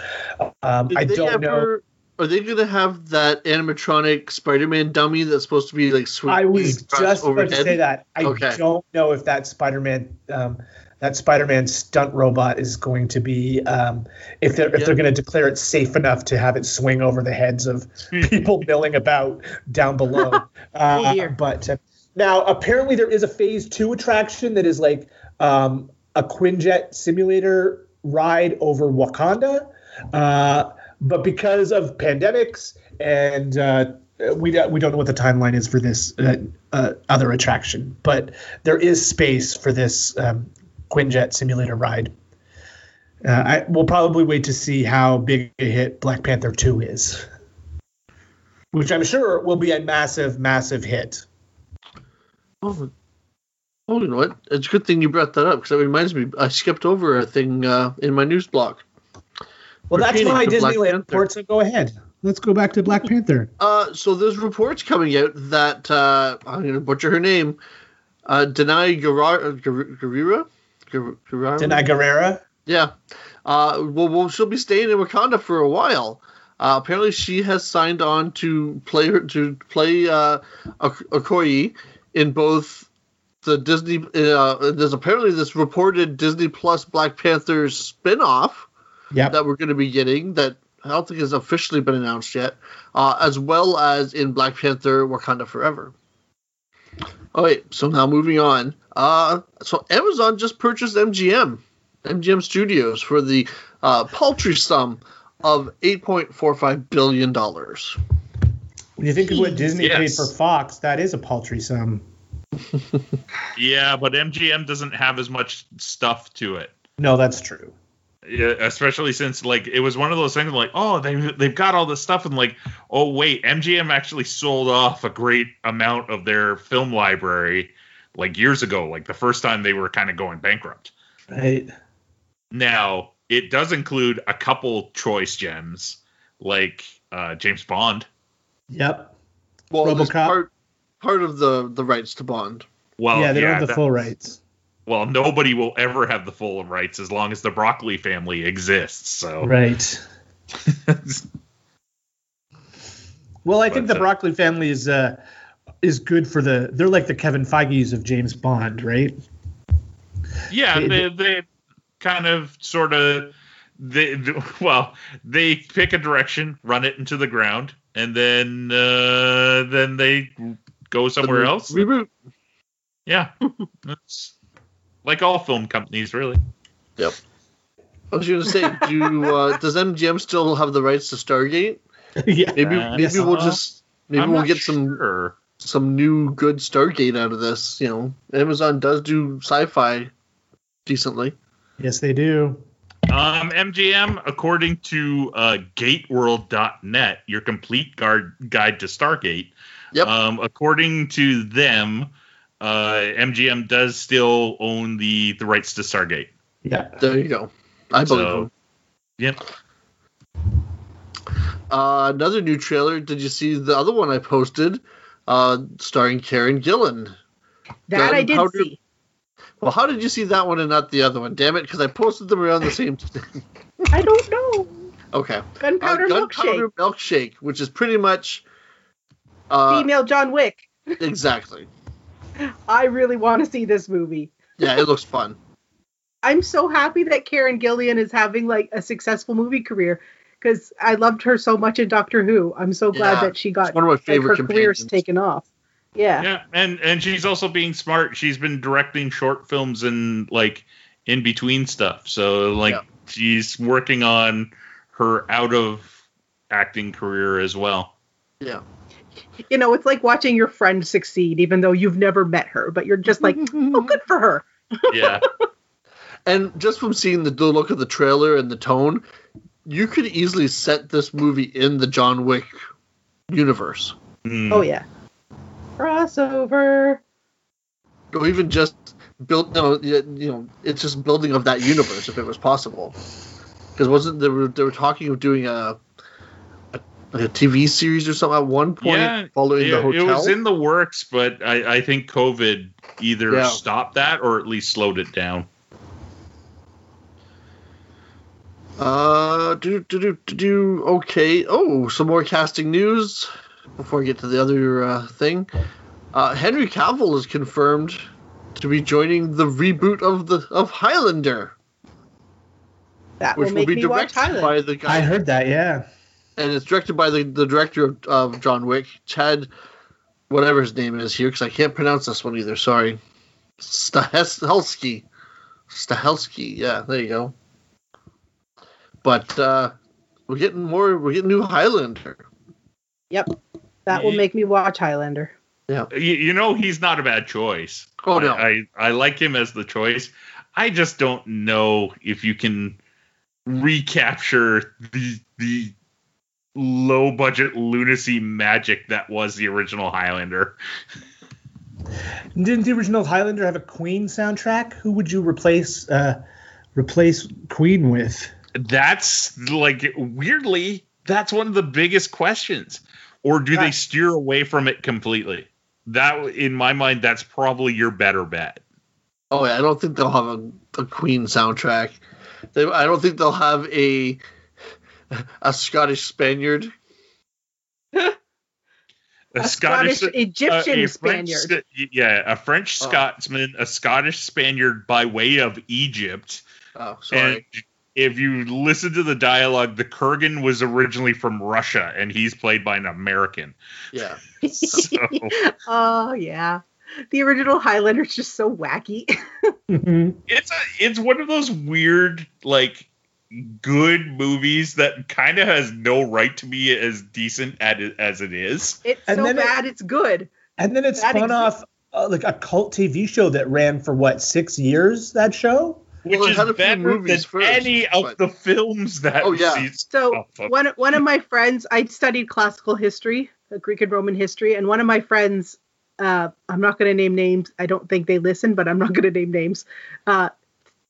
Um, I don't know. Ever- Are they gonna have that animatronic Spider-Man dummy that's supposed to be like swinging I was across just about to say that. I Okay. don't know if that Spider-Man, um, that Spider-Man stunt robot is going to be, um, if they're if Yeah. they're going to declare it safe enough to have it swing over the heads of people milling about down below. [laughs] Uh, but uh, now apparently there is a Phase Two attraction that is like um, a Quinjet simulator ride over Wakanda. Uh, but because of pandemics and uh, we don't, we don't know what the timeline is for this uh, uh, other attraction, but there is space for this um, Quinjet simulator ride. Uh, I, we'll probably wait to see how big a hit Black Panther 2 is, which I'm sure will be a massive, massive hit. Oh, oh, you know what? It's a good thing you brought that up because that reminds me. I skipped over a thing uh, in my news block. Well, that's Pertaining my Disneyland Panther. report, so go ahead. Let's go back to Black Panther. Uh, so there's reports coming out that uh, I'm going to butcher her name. Uh, Danai Guerra- Guerra- Guerrera. Guerrera? Danai Guerrera. Yeah. Uh, well, well, she'll be staying in Wakanda for a while. Uh, apparently, she has signed on to play her to play uh, Okoye in both the Disney. Uh, there's apparently this reported Disney Plus Black Panther spin-off Yep. that we're going to be getting that I don't think has officially been announced yet, uh, as well as in Black Panther Wakanda Forever. Oh wait, so now moving on. Uh, so Amazon just purchased MGM, MGM Studios for the uh, paltry sum of 8.45 billion dollars. When you think of what Disney Yes. paid for Fox, that is a paltry sum. [laughs] Yeah, but MGM doesn't have as much stuff to it. No, that's true. Yeah, especially since like it was one of those things like oh they they've got all this stuff and like oh wait MGM actually sold off a great amount of their film library like years ago like the first time they were kind of going bankrupt. Right. Now it does include a couple choice gems like uh, James Bond. Yep. Well, RoboCop? part part of the the rights to Bond. Well, yeah, they don't have the that- full rights. Well, nobody will ever have the full rights as long as the Broccoli family exists. So Right. [laughs] Well, I think the uh, Broccoli family is uh, is good for the. They're like the Kevin Feige's of James Bond, right? Yeah, They- they, they kind of sort of they well they pick a direction, run it into the ground, and then uh, then they go somewhere The else. Reboot. Yeah, [laughs] it's like all film companies, really. Yep. I was going to say, do uh, does MGM still have the rights to Stargate? [laughs] yeah. Maybe Uh, maybe yes. we'll just maybe I'm we'll get some sure. some new good Stargate out of this. You know, Amazon does do sci-fi decently. Yes, they do. Um, MGM, according to uh, GateWorld.net, your complete guard, guide to Stargate. Yep. Um, according to them, uh, MGM does still own the the rights to Stargate. Yeah. There you go. I believe So, him. yep. Uh, another new trailer. Did you see the other one I posted? Uh, starring Karen Gillan. That I did Gunpowder- see. Well, how did you see that one and not the other one? Damn it, because I posted them around the same. [laughs] Time. I don't know. okay. Gunpowder uh, milkshake. Gunpowder milkshake, which is pretty much. Uh, Female John Wick. [laughs] exactly. I really want to see this movie. Yeah, it looks fun. I'm so happy that Karen Gillan is having like a successful movie career because I loved her so much in Doctor Who. I'm so glad Yeah, that she got one of my like, favorite her career's companions. taken off. Yeah. Yeah, and and she's also being smart. She's been directing short films and like in between stuff. So like Yeah. she's working on her out of acting career as well. Yeah. You know, it's like watching your friend succeed, even though you've never met her, but you're just like, oh, good for her. Yeah. [laughs] And just from seeing the, the look of the trailer and the tone, you could easily set this movie in the John Wick universe. Mm. Oh, yeah. Crossover. Or even just build no you know, it's just building of that universe if it was possible. Because wasn't they were they were talking of doing a, a like a TV series or something at one point Yeah, following Yeah, the hotel. it was in the works, but I, I think COVID either Yeah. stopped that or at least slowed it down. Uh, do do do do do. Okay. Oh, some more casting news before I get to the other uh, thing. Uh, Henry Cavill is confirmed to be joining the reboot of the of Highlander, That which will will be me directed Highland. by the guy, I heard that. Yeah. And it's directed by the, the director of, of John Wick, Chad, whatever his name is here, because I can't pronounce this one either. Sorry, Stahelski. Stahelski. Yeah, there you go. But uh, we're getting more. We're getting new Highlander. Yep. That will make me watch Highlander. You, you know, he's not a bad choice. Oh no. I, I I like him as the choice. I just don't know if you can recapture the the low budget lunacy magic that was the original Highlander. Didn't the original Highlander have a Queen soundtrack? Who would you replace uh, replace Queen with? That's like weirdly, that's one of the biggest questions. Or do they steer away from it completely? That in my mind, that's probably your better bet. Oh yeah, I don't think they'll have a, a Queen soundtrack. They, I don't think they'll have a a Scottish Spaniard. A, A Scottish, Egyptian uh, a French Spaniard. Sc- yeah, a French Oh. Scotsman, a Scottish Spaniard by way of Egypt. Oh, sorry. And if you listen to the dialogue, the Kurgan was originally from Russia, and he's played by an American. yeah. So [laughs] oh yeah. The original Highlander is just so wacky. [laughs] it's a, it's one of those weird like good movies that kind of has no right to be as decent at as it is. It's And so then it- bad it's good. And then it That spun exists. off uh, like a cult TV show that ran for what six years? That show. Which Well, it is had a few better than first, any of but- the films that Oh, yeah. sees- So Oh, one one of my friends, I studied classical history, uh, Greek and Roman history, and one of my friends, uh, I'm not going to name names. I don't think they listen, but I'm not going to name names. Uh,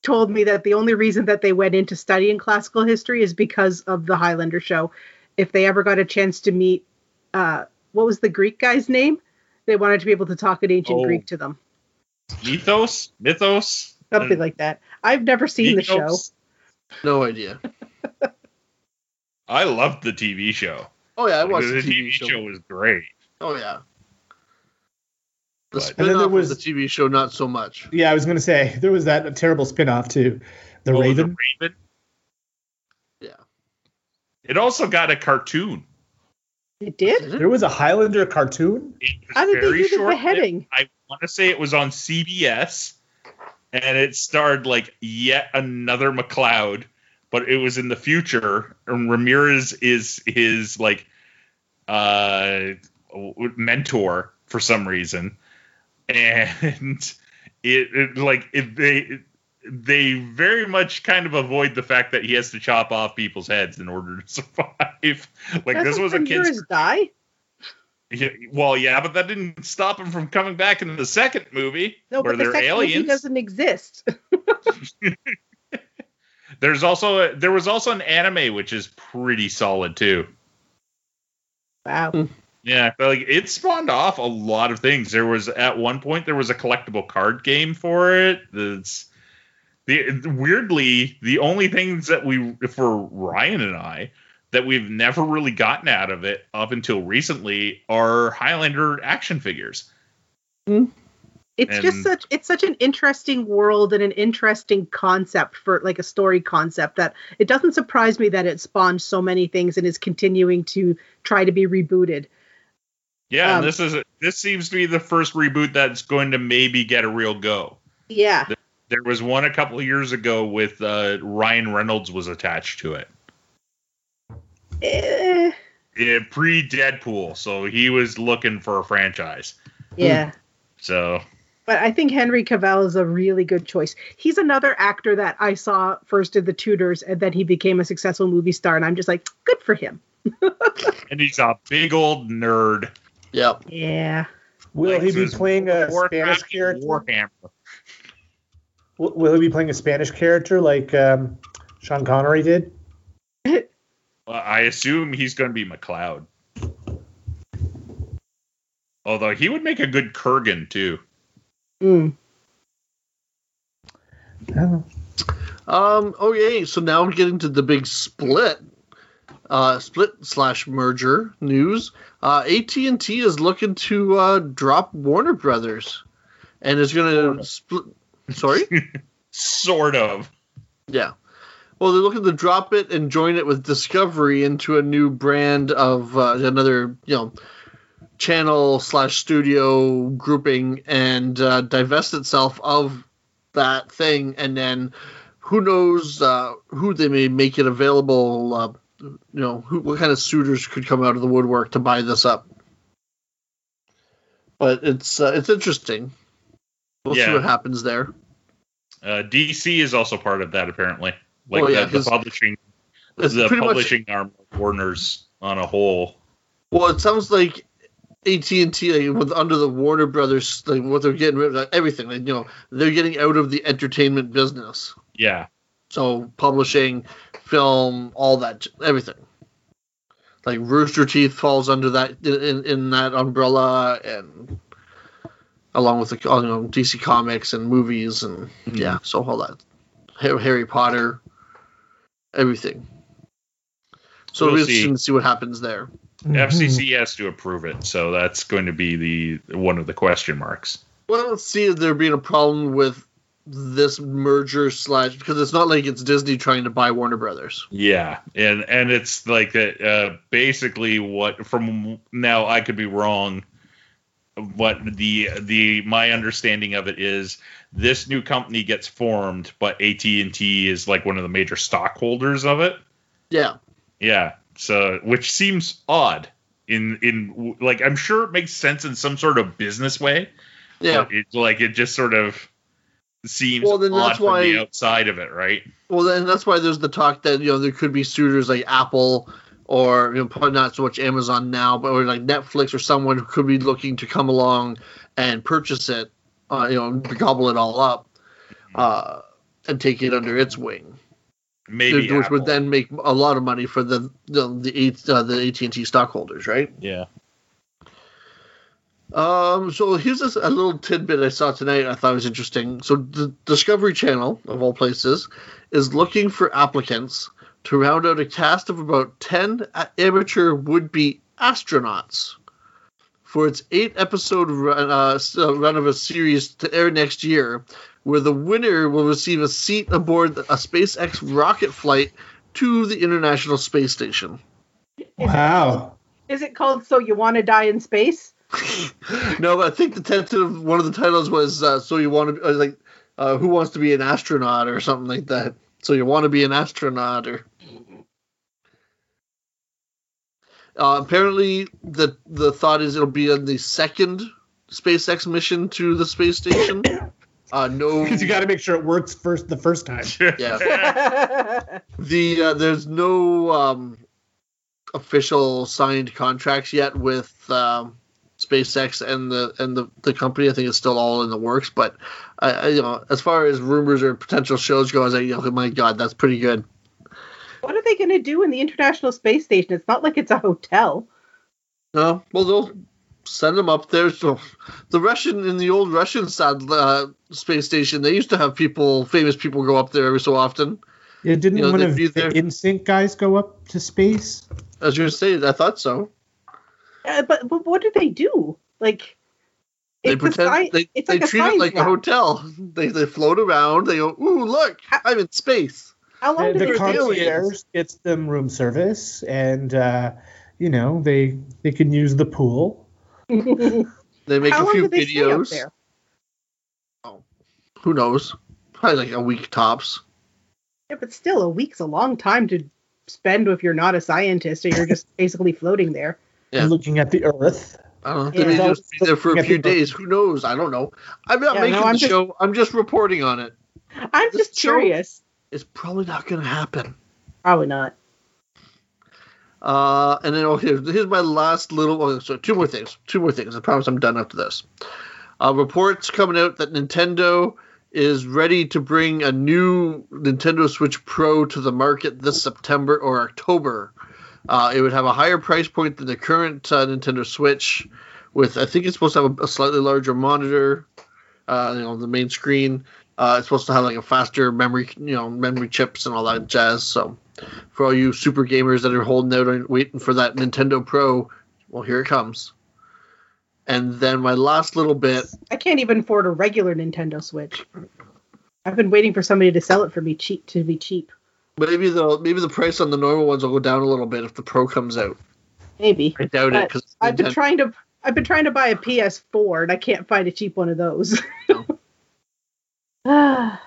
told me that the only reason that they went into studying classical history is because of the Highlander show. If they ever got a chance to meet, uh, what was the Greek guy's name? They wanted to be able to talk in ancient Oh. Greek to them, Mythos, Mythos, something like that. I've never seen the show. No idea. [laughs] I loved the TV show. Oh yeah, I Like, watched the the TV show was great. Oh yeah. The But- And then there spin-off was- of the TV show, not so much. Yeah, I was gonna say there was that terrible spin-off too, The Oh, Raven. The Raven. Yeah. It also got a cartoon. It did. There was a Highlander cartoon. It was How did they very do the short. beheading? I want to say it was on CBS, and it starred like yet another MacLeod, but it was in the future. And Ramirez is his like uh mentor for some reason, and [laughs] it, it like it, they they very much kind of avoid the fact that he has to chop off people's heads in order to [laughs] survive. Like this was a kid's Ramirez die? yeah, well, yeah, but that didn't stop him from coming back in the second movie No, where but the they're second movie aliens. doesn't exist. [laughs] There's also a, there was also an anime which is pretty solid too. Wow. Hmm. Yeah, but, like it spawned off a lot of things. There was at one point there was a collectible card game for it. That's the weirdly the only things that we for Ryan and I that we've never really gotten out of it up until recently are Highlander action figures. Hmm. It's just such it's such an interesting world and an interesting concept for like a story concept that it doesn't surprise me that it spawned so many things and is continuing to try to be rebooted. Yeah, Um, and this is this seems to be the first reboot that's going to maybe get a real go. Yeah. There was one a couple of years ago with uh, Ryan Reynolds was attached to it. Eh, It pre Deadpool, so he was looking for a franchise. yeah. So But I think Henry Cavill is a really good choice. He's another actor that I saw first in The Tudors and then he became a successful movie star and I'm just like, good for him. [laughs] and he's a big old nerd. Yep. Yeah. Will Like, he be playing a Warcraft Spanish character? Warhammer. Will will he be playing a Spanish character like um, Sean Connery did? Well, I assume he's going to be MacLeod. Although he would make a good Kurgan too. Mm. Oh. Um. Okay. So now we're getting to the big split. Uh, split slash merger news. Uh, AT and T is looking to uh, drop Warner Brothers, and is going to split. Sorry. [laughs] Sort of. Yeah. Well, they're looking to drop it and join it with Discovery into a new brand of uh, another, you know, channel slash studio grouping and uh, divest itself of that thing. And then who knows uh, who they may make it available. You know, who, what kind of suitors could come out of the woodwork to buy this up. But it's uh, it's interesting. We'll see what happens there. Uh, DC is also part of that apparently. Like Oh, yeah, the, the publishing, the pretty much publishing arm of Warner's on a whole. Well, it sounds like AT and T like, with under the Warner Brothers, like what they're getting rid of, like, everything. Like, you know, they're getting out of the entertainment business. Yeah, So publishing, film, all that, everything. Like Rooster Teeth falls under that in in that umbrella, and along with the you know, DC Comics and movies and mm-hmm. yeah, so all that Harry, Harry Potter, everything. So We'll it'll be see. interesting to see what happens there. Mm-hmm. FCC has to approve it, so that's going to be the one of the question marks. Well, let's see if there being a problem with this merger slash because it's not like it's Disney trying to buy Warner Brothers. Yeah, and and it's like that. Uh, basically, what from now I could be wrong, but the the my understanding of it is this new company gets formed, but AT and T is like one of the major stockholders of it. Yeah, Yeah, so which seems odd in in like I'm sure it makes sense in some sort of business way. yeah. it's like it just sort of seems Well, then odd that's from the why- outside of it, right? Well, then that's why there's the talk that you know there could be suitors like Apple or you know probably not so much Amazon now, but or like Netflix or someone who could be looking to come along and purchase it, uh, you know, gobble it all up, uh, and take it under its wing. Maybe which Apple. would then make a lot of money for the the the, eight- uh, the AT and T stockholders, right? yeah. Um, so here's this, a little tidbit I saw tonight. I thought was interesting. So the Discovery Channel, of all places, is looking for applicants to round out a cast of about ten amateur would-be astronauts for its eight-episode run, uh, uh, run of a series to air next year, where the winner will receive a seat aboard a SpaceX rocket flight to the International Space Station. Wow. Is it called So You Want to Die in Space? No, I think the tentative one of the titles was uh, "So you want to uh, like uh, who wants to be an astronaut" or something like that. So you want to be an astronaut, or uh, apparently the the thought is it'll be on the second SpaceX mission to the space station. [coughs] Uh, no, Because you got to make sure it works first the first time. [laughs] yeah. [laughs] the uh, there's no um, official signed contracts yet with um, SpaceX and the and the, the company. I think it's still all in the works. But I, I, you know, as far as rumors or potential shows go, I was like, oh my god, that's pretty good. what are they going to do in the International Space Station? It's not like it's a hotel. No, well they'll send them up there. So the Russian in the old Russian sat- uh, space station, they used to have people, famous people, go up there every so often. Yeah, didn't You know, one they'd of the there- NSYNC guys go up to space? As you going to say, I thought so. Uh, but, but what do they do? Like, They It's a pretend sci- they, it's they like a treat it science like a hotel. [laughs] They they float around. They go, ooh, look, How- I'm in space. How long The, did the concierge gets them room service, and uh, you know they they can use the pool. They make How a long few they videos. there? Who knows? Probably like a week tops. Yeah, but still, a week's a long time to spend if you're not a scientist or you're just basically floating there. Yeah. Looking at the Earth. I don't know. Yeah. They may just be there for a few the- days. Who knows? I don't know. I'm not Yeah, making no, I'm the just- show. I'm just reporting on it. I'm This just curious. It's probably not going to happen. Probably not. Uh, and then oh, here's, here's my last little. Oh, so two more things. Two more things. I promise I'm done after this. Uh, reports coming out that Nintendo is ready to bring a new Nintendo Switch Pro to the market this September or October. Uh, it would have a higher price point than the current uh, Nintendo Switch, with I think it's supposed to have a, a slightly larger monitor, uh, the main screen. Uh, it's supposed to have like a faster memory, you know, memory chips and all that jazz. So, for all you super gamers that are holding out and waiting for that Nintendo Pro, well, here it comes. And then my last little bit I can't even afford a regular Nintendo Switch. I've been waiting for somebody to sell it for me cheap to be cheap. Maybe the maybe the price on the normal ones will go down a little bit if the Pro comes out. Maybe. I doubt it because I've been trying to I've been trying to buy a PS4 and I can't find a cheap one of those. [laughs] [sighs]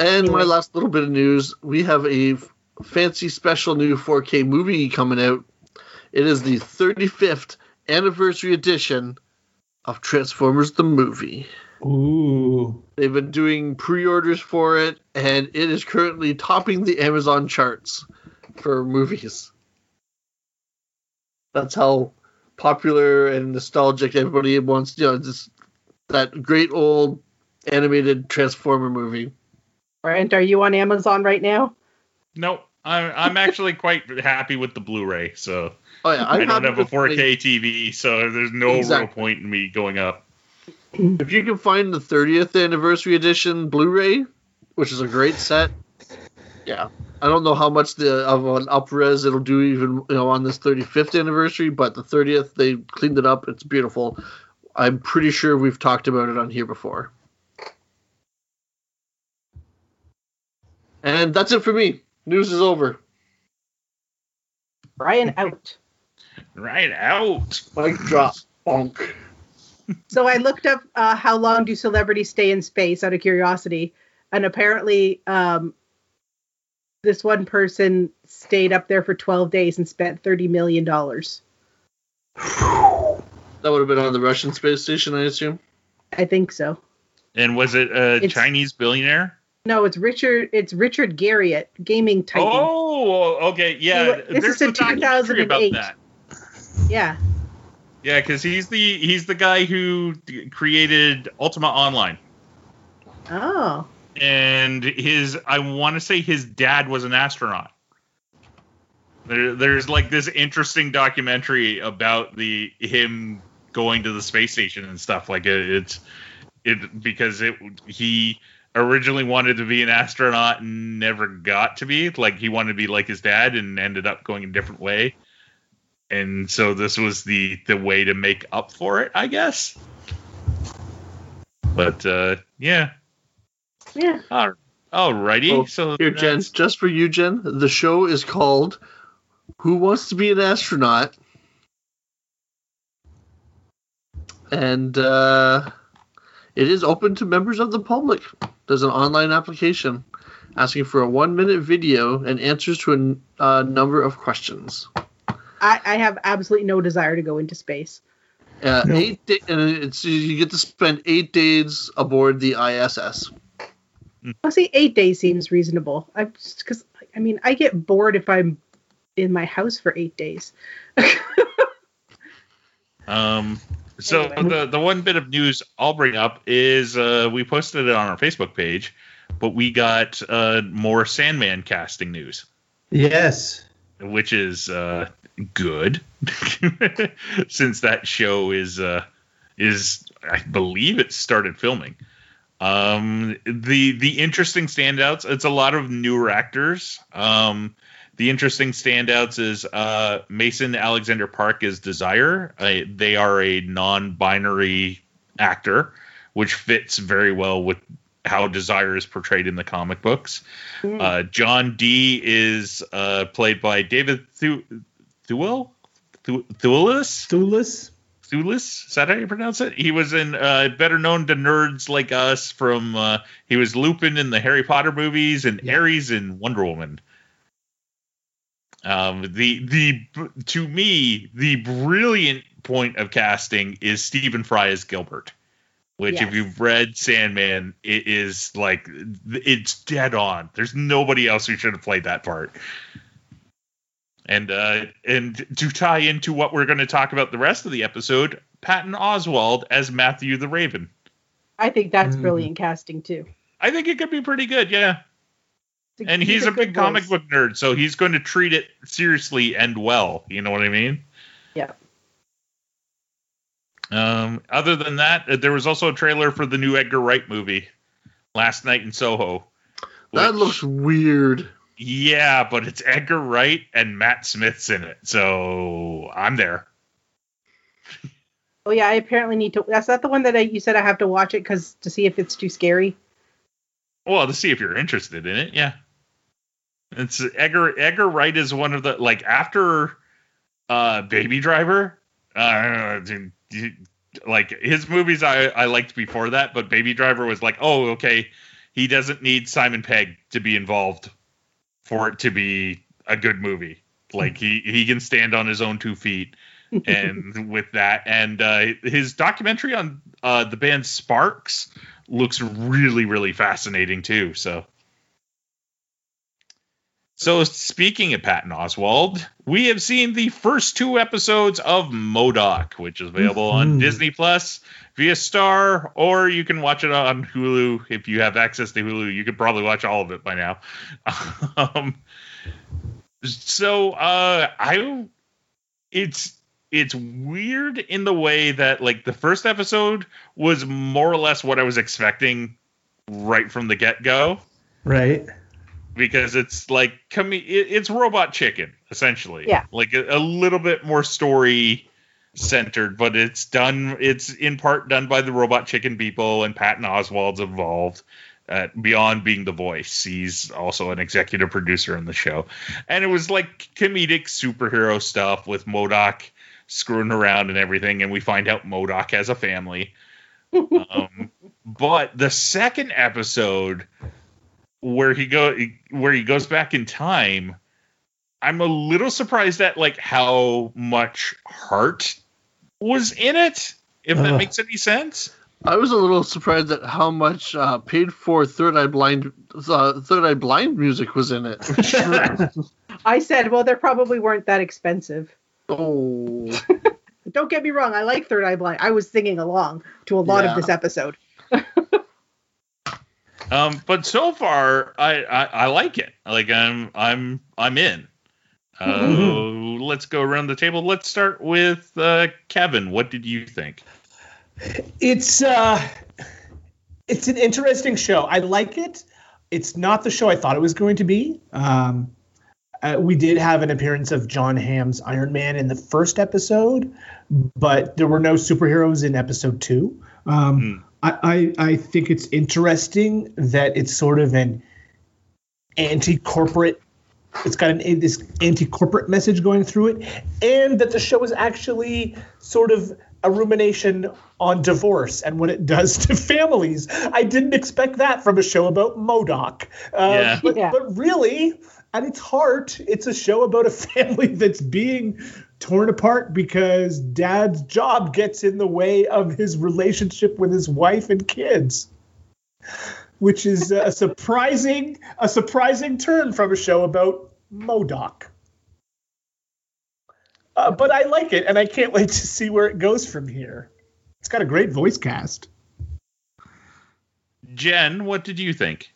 And my last little bit of news: we have a f- fancy special new 4K movie coming out. It is the 35th anniversary edition of Transformers the movie. Ooh. They've been doing pre-orders for it, and it is currently topping the Amazon charts for movies. That's how popular and nostalgic everybody wants. You know, just that great old animated Transformer movie. Brent, are you on Amazon right now? Nope. I'm I'm actually quite happy with the Blu-ray. So Oh yeah, I I'm don't have a 4K TV, so there's no Exactly. real point in me going up. If you can find the 30th anniversary edition Blu-ray, which is a great set, yeah. I don't know how much the of an upres it'll do even you know on this 35th anniversary, but the 30th they cleaned it up. It's beautiful. I'm pretty sure we've talked about it on here before. And that's it for me. News is over. Brian out. Right out. Mic drop. Bonk. So I looked up uh, how long do celebrities stay in space out of curiosity, and apparently, um, this one person stayed up there for 12 days and spent 30 million dollars. That would have been on the Russian space station, I assume. I think so. And was it a It's- Chinese billionaire? No, it's Richard. It's Richard Garriott, gaming titan. Oh, okay, yeah. He this There's is in a documentary about 2008. that. Yeah. Yeah, because he's the he's the guy who created Ultima Online, Oh. and his I want to say his dad was an astronaut. There, there's like this interesting documentary about the him going to the space station and stuff. Like it, it's it because it he originally wanted to be an astronaut and never got to be. Like he wanted to be like his dad and ended up going a different way. And so this was the the way to make up for it, I guess. But uh yeah. Yeah. All alrighty. Oh, so Here, Jen, that's- just for you, Jen, the show is called Who Wants to Be an Astronaut? And uh, it is open to members of the public. There's an online application asking for a one minute video and answers to a uh, number of questions. I, I have absolutely no desire to go into space. Uh, No. Eight da- and it's you get to spend eight days aboard the ISS. Well, say eight days seems reasonable. I because I mean, I get bored if I'm in my house for eight days. [laughs] Um, so Anyway. the the one bit of news I'll bring up is uh, we posted it on our Facebook page, but we got uh, more Sandman casting news, Yes. which is uh, good [laughs] since that show is uh, is I believe it started filming. Um, the the interesting standouts. It's a lot of newer actors. Um, the interesting standouts is uh, Mason Alexander Park is Desire. Uh, they are a non-binary actor, which fits very well with how Desire is portrayed in the comic books. Hmm. Uh, John Dee is uh, played by David Thu- Thewell. Thu- Thewlis? Thulis. Thulis? Is that how you pronounce it? He was in uh, better known to nerds like us from uh, he was Lupin in the Harry Potter movies and Yeah. Ares in Wonder Woman. Um, the the to me the brilliant point of casting is Stephen Fry as Gilbert, which if you've read Sandman, it is like it's dead on. There's nobody else who should have played that part. And uh, and to tie into what we're going to talk about the rest of the episode, Patton Oswalt as Matthew the Raven. I think that's Mhm. brilliant casting too. I think it could be pretty good, yeah. And he's, a, big comic voice. book nerd, so he's going to treat it seriously and well. You know what I mean? Yeah. Um, other than that, uh, there was also a trailer for the new Edgar Wright movie, Last Night in Soho. That looks weird. Yeah, but it's Edgar Wright and Matt Smith's in it, so I'm there. Oh yeah, I apparently need to. That's not the one that I, you said I have to watch it because to see if it's too scary. Well, to see if you're interested in it, yeah. It's Edgar Edgar Wright is one of the like after uh Baby Driver, uh like his movies I I liked before that, but Baby Driver was like, "Oh, okay, he doesn't need Simon Pegg to be involved for it to be a good movie. Like he he can stand on his own two feet." and [laughs] with that and uh his documentary on uh the band Sparks looks really really fascinating too so so speaking of Patton Oswalt, we have seen the first two episodes of M.O.D.O.K, which is available on Mhm. Disney Plus via Star, or you can watch it on Hulu if you have access to Hulu. You could probably watch all of it by now. [laughs] um, so uh, I, it's it's weird in the way that like the first episode was more or less what I was expecting right from the get go Right. Because it's like com- it's robot chicken essentially. Yeah. like a, a little bit more story centered but it's done it's in part done by the robot chicken people and Patton Oswalt's involved uh, beyond being the voice. He's also an executive producer in the show. And it was like comedic superhero stuff with M.O.D.O.K screwing around and everything and we find out M.O.D.O.K has a family. [laughs] Um, but the second episode where he go where he goes back in time i'm a little surprised at like how much heart was in it if that Ugh. makes any sense I was a little surprised at how much uh, paid for Third Eye Blind uh, Third Eye Blind music was in it. [laughs] I said, well, they probably weren't that expensive. oh, [laughs] Don't get me wrong, I like Third Eye Blind. I was singing along to a lot Yeah. of this episode. [laughs] um but so far i i, I like it like i'm i'm i'm in uh, Mhm. let's go around the table let's start with uh kevin what did you think It's uh it's an interesting show. I like it. It's not the show I thought it was going to be. Um uh, we did have an appearance of Jon Hamm's Iron Man in the first episode, but there were no superheroes in episode two. Um, I, I, I think it's interesting that it's sort of an anti-corporate. It's got an this anti-corporate message going through it, and that the show is actually sort of a rumination on divorce and what it does [laughs] to families. I didn't expect that from a show about M.O.D.O.K. Uh, Yeah. But, Yeah. but really, at its heart, it's a show about a [laughs] family that's being torn apart because dad's job gets in the way of his relationship with his wife and kids. Which is a surprising a surprising turn from a show about M.O.D.O.K. Uh, but I like it, and I can't wait to see where it goes from here. It's got a great voice cast. jen what did you think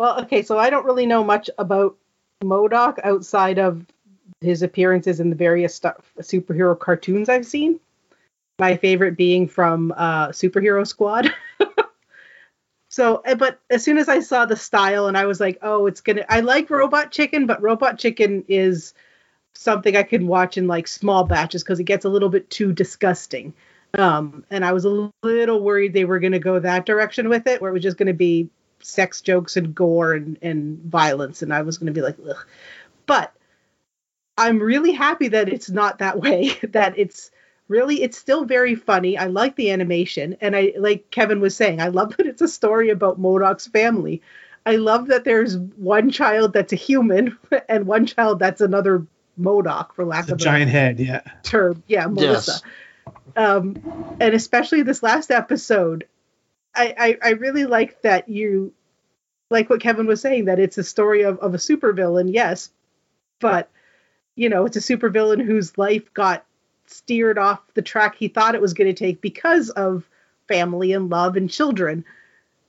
Well, okay, so I don't really know much about M.O.D.O.K outside of his appearances in the various stuff, superhero cartoons I've seen. My favorite being from uh, Superhero Squad. [laughs] So, eh, but as soon as I saw the style and I was like, oh, it's gonna. I like Robot Chicken, but Robot Chicken is something I can watch in like small batches because it gets a little bit too disgusting. Um, and I was a little worried they were going to go that direction with it, where it was just going to be sex jokes and gore and, and violence, and I was going to be like, Ugh. but I'm really happy that it's not that way. [laughs] that it's really it's still very funny. I like the animation, and I like Kevin was saying, I love [laughs] that it's a story about M.O.D.O.K's family. I love that there's one child that's a human [laughs] and one child that's another M.O.D.O.K, for lack The of a giant head, yeah. term. Yeah, Melissa. Yes. Um, and especially this last episode, I, I, I really like that you like what Kevin was saying that it's a story of, of a supervillain, yes, but you know it's a supervillain whose life got steered off the track he thought it was going to take because of family and love and children.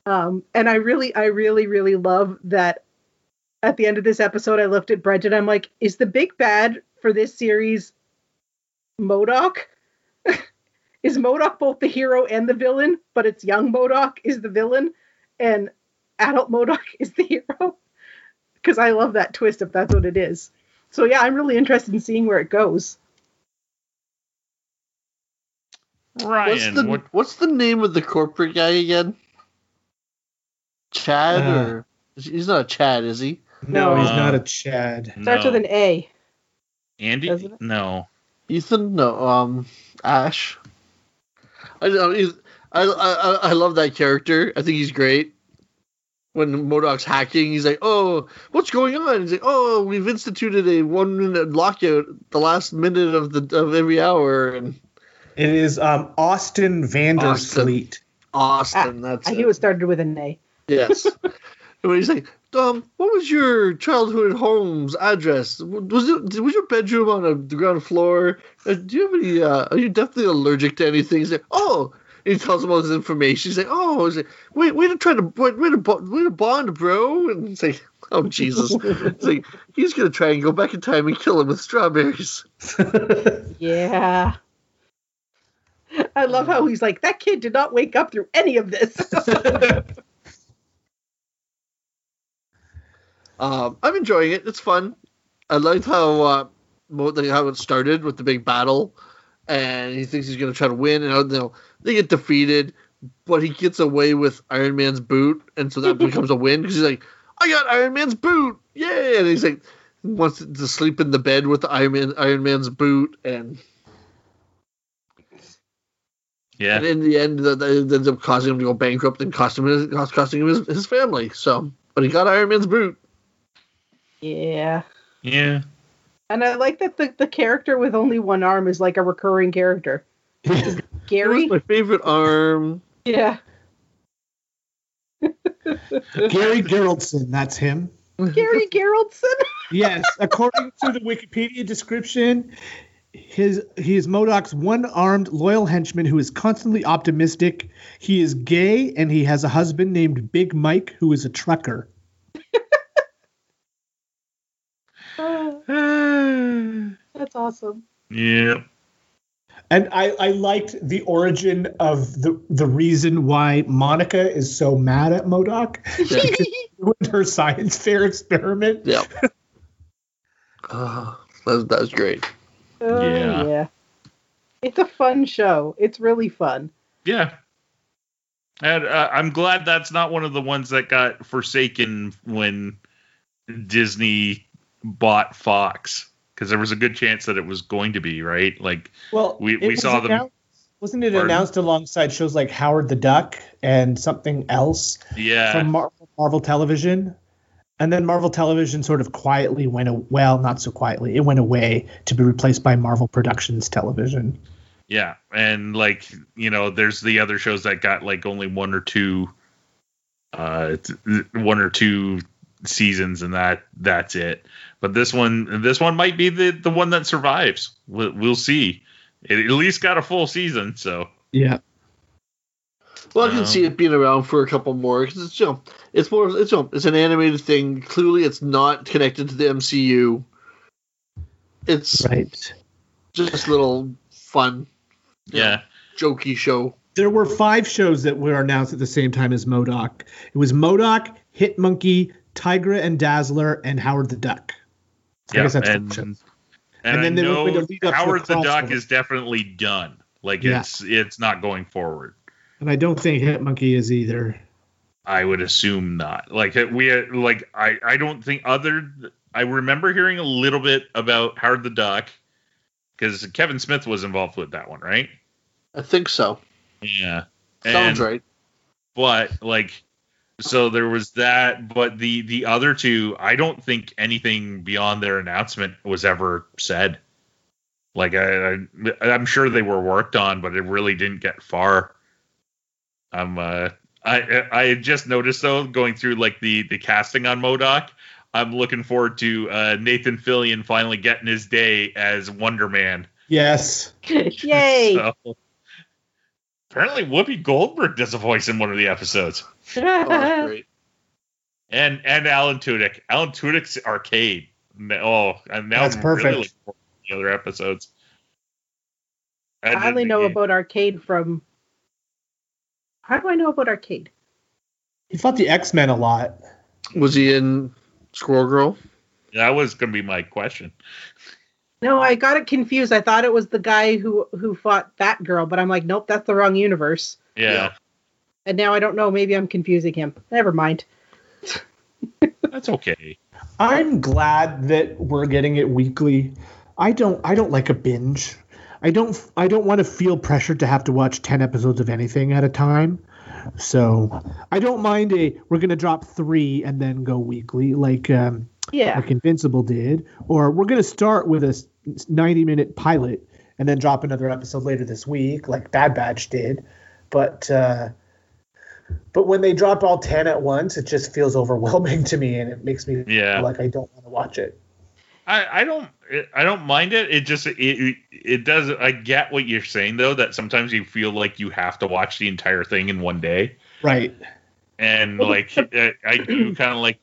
Um, and I really, I really, really love that. At the end of this episode, I looked at Brent and I'm like, is the big bad for this series M.O.D.O.K? [laughs] is M.O.D.O.K both the hero and the villain, but it's young M.O.D.O.K is the villain and adult M.O.D.O.K [laughs] is the hero? Because I love that twist if that's what it is. So yeah, I'm really interested in seeing where it goes. Ryan, What's the what? What's the name of the corporate guy again? Chad Uh, or he's not a Chad, is he? No, No. he's Uh, not a Chad. Starts no. with an A. Andy? No. Ethan? No, um, Ash. I know. I, I I love that character. I think he's great. When M.O.D.O.K's hacking, he's like, "Oh, what's going on?" He's like, "Oh, we've instituted a one-minute lockout the last minute of the of every hour." And It is um, Austin Van Der Sleet. Austin, that's I it. knew it started with an A. Yes. [laughs] and when he's like, um, what was your childhood home's address? Was it was your bedroom on a, the ground floor? Uh, do you have any? Uh, are you definitely allergic to anything? He's like, oh. He tells him all this information. He's like, oh, he's like, wait, wait to try to wait, wait to wait to bond, bro. And it's like, oh Jesus, it's like he's gonna try and go back in time and kill him with strawberries. [laughs] Yeah. I love how he's like, that kid did not wake up through any of this. [laughs] Um, I'm enjoying it. It's fun. I liked how uh, how it started with the big battle, and he thinks he's going to try to win, and you know, they get defeated, but he gets away with Iron Man's boot, and so that [laughs] becomes a win because he's like, "I got Iron Man's boot, yeah!" And he's like, wants to sleep in the bed with the Iron Man Iron Man's boot, and, Yeah. and in the end, that that ends up causing him to go bankrupt and costing him his, costing him his, his family. So, but he got Iron Man's boot. yeah. Yeah. And I like that the, the character with only one arm is like a recurring character. [laughs] That Gary? was my favorite arm. Yeah. [laughs] Gary Geraldson, that's him. Gary Geraldson? [laughs] Yes, according to the Wikipedia description, his he is M.O.D.O.K's one-armed loyal henchman who is constantly optimistic. He is gay and he has a husband named Big Mike who is a trucker. [laughs] [sighs] That's awesome. yeah. And I, I liked the origin of the the reason why Monica is so mad at M.O.D.O.K [laughs] with her science fair experiment. Yeah. uh, that, was, that was great. Oh, Yeah. yeah. It's a fun show. It's really fun. Yeah. And uh, I'm glad that's not one of the ones that got forsaken when Disney bought Fox because there was a good chance that it was going to be, right? Like, Well, We- we saw them- Wasn't it Pardon? announced alongside shows like Howard the Duck and something else yeah. from Marvel, Marvel Television? And then Marvel Television sort of quietly went, a- well, not so quietly, it went away to be replaced by Marvel Productions Television. Yeah, and like you know, there's the other shows that got like only one or two, uh, one or two seasons, and that that's it. But this one, this one might be the the one that survives. We'll, we'll see. It at least got a full season, so Yeah. Well, I can Um, see it being around for a couple more because it's you know, it's more it's you know, it's an animated thing. Clearly, it's not connected to the MCU. It's Right. just a little fun, yeah. jokey show. There were five shows that were announced at the same time as M.O.D.O.K. It was M.O.D.O.K, Hit Monkey, Tigra and Dazzler, and Howard the Duck. I Yeah, guess that's and, and, And then I they were know going to lead up Howard the Duck is definitely done. Like Yeah. it's it's not going forward. And I don't think Hit Monkey is either. I would assume not. Like we had- like I I don't think other. I remember hearing a little bit about Howard the Duck because Kevin Smith was involved with that one, right? I think so. Yeah, Sounds And- right. But like, so there was that. But the the other two, I don't think anything beyond their announcement was ever said. Like I, I I'm sure they were worked on, but it really didn't get far. I'm uh I I just noticed though going through like the the casting on M.O.D.O.K. I'm looking forward to uh, Nathan Fillion finally getting his day as Wonder Man. Yes. [laughs] Yay! [laughs] So, apparently, Whoopi Goldberg does a voice in one of the episodes, Oh, [laughs] great. and and Alan Tudyk. Alan Tudyk's arcade. Oh, and now That's I'm perfect. really looking the other episodes. And I only then- know about arcade from. How do I know about arcade? He fought the X Men a lot. Was he in Squirrel Girl? that was going to be my question. No, I got it confused. I thought it was the guy who who fought Batgirl, but I'm like, nope, that's the wrong universe. Yeah, Yeah. And now I don't know. Maybe I'm confusing him. Never mind. that's okay. I'm glad that we're getting it weekly. I don't I don't like a binge. I don't I don't want to feel pressured to have to watch 10 episodes of anything at a time. So, I don't mind a we're going to drop 3 and then go weekly like um Yeah. like Invincible did or we're going to start with a 90 minute pilot and then drop another episode later this week like Bad Batch did. But uh but when they drop all 10 at once, it just feels overwhelming to me and it makes me Yeah. feel like I don't want to watch it. I, I don't I don't mind it. It just it it- it does. I get what you're saying though. That sometimes you feel like you have to watch the entire thing in one day, Right. and like [laughs] I I do kind of like.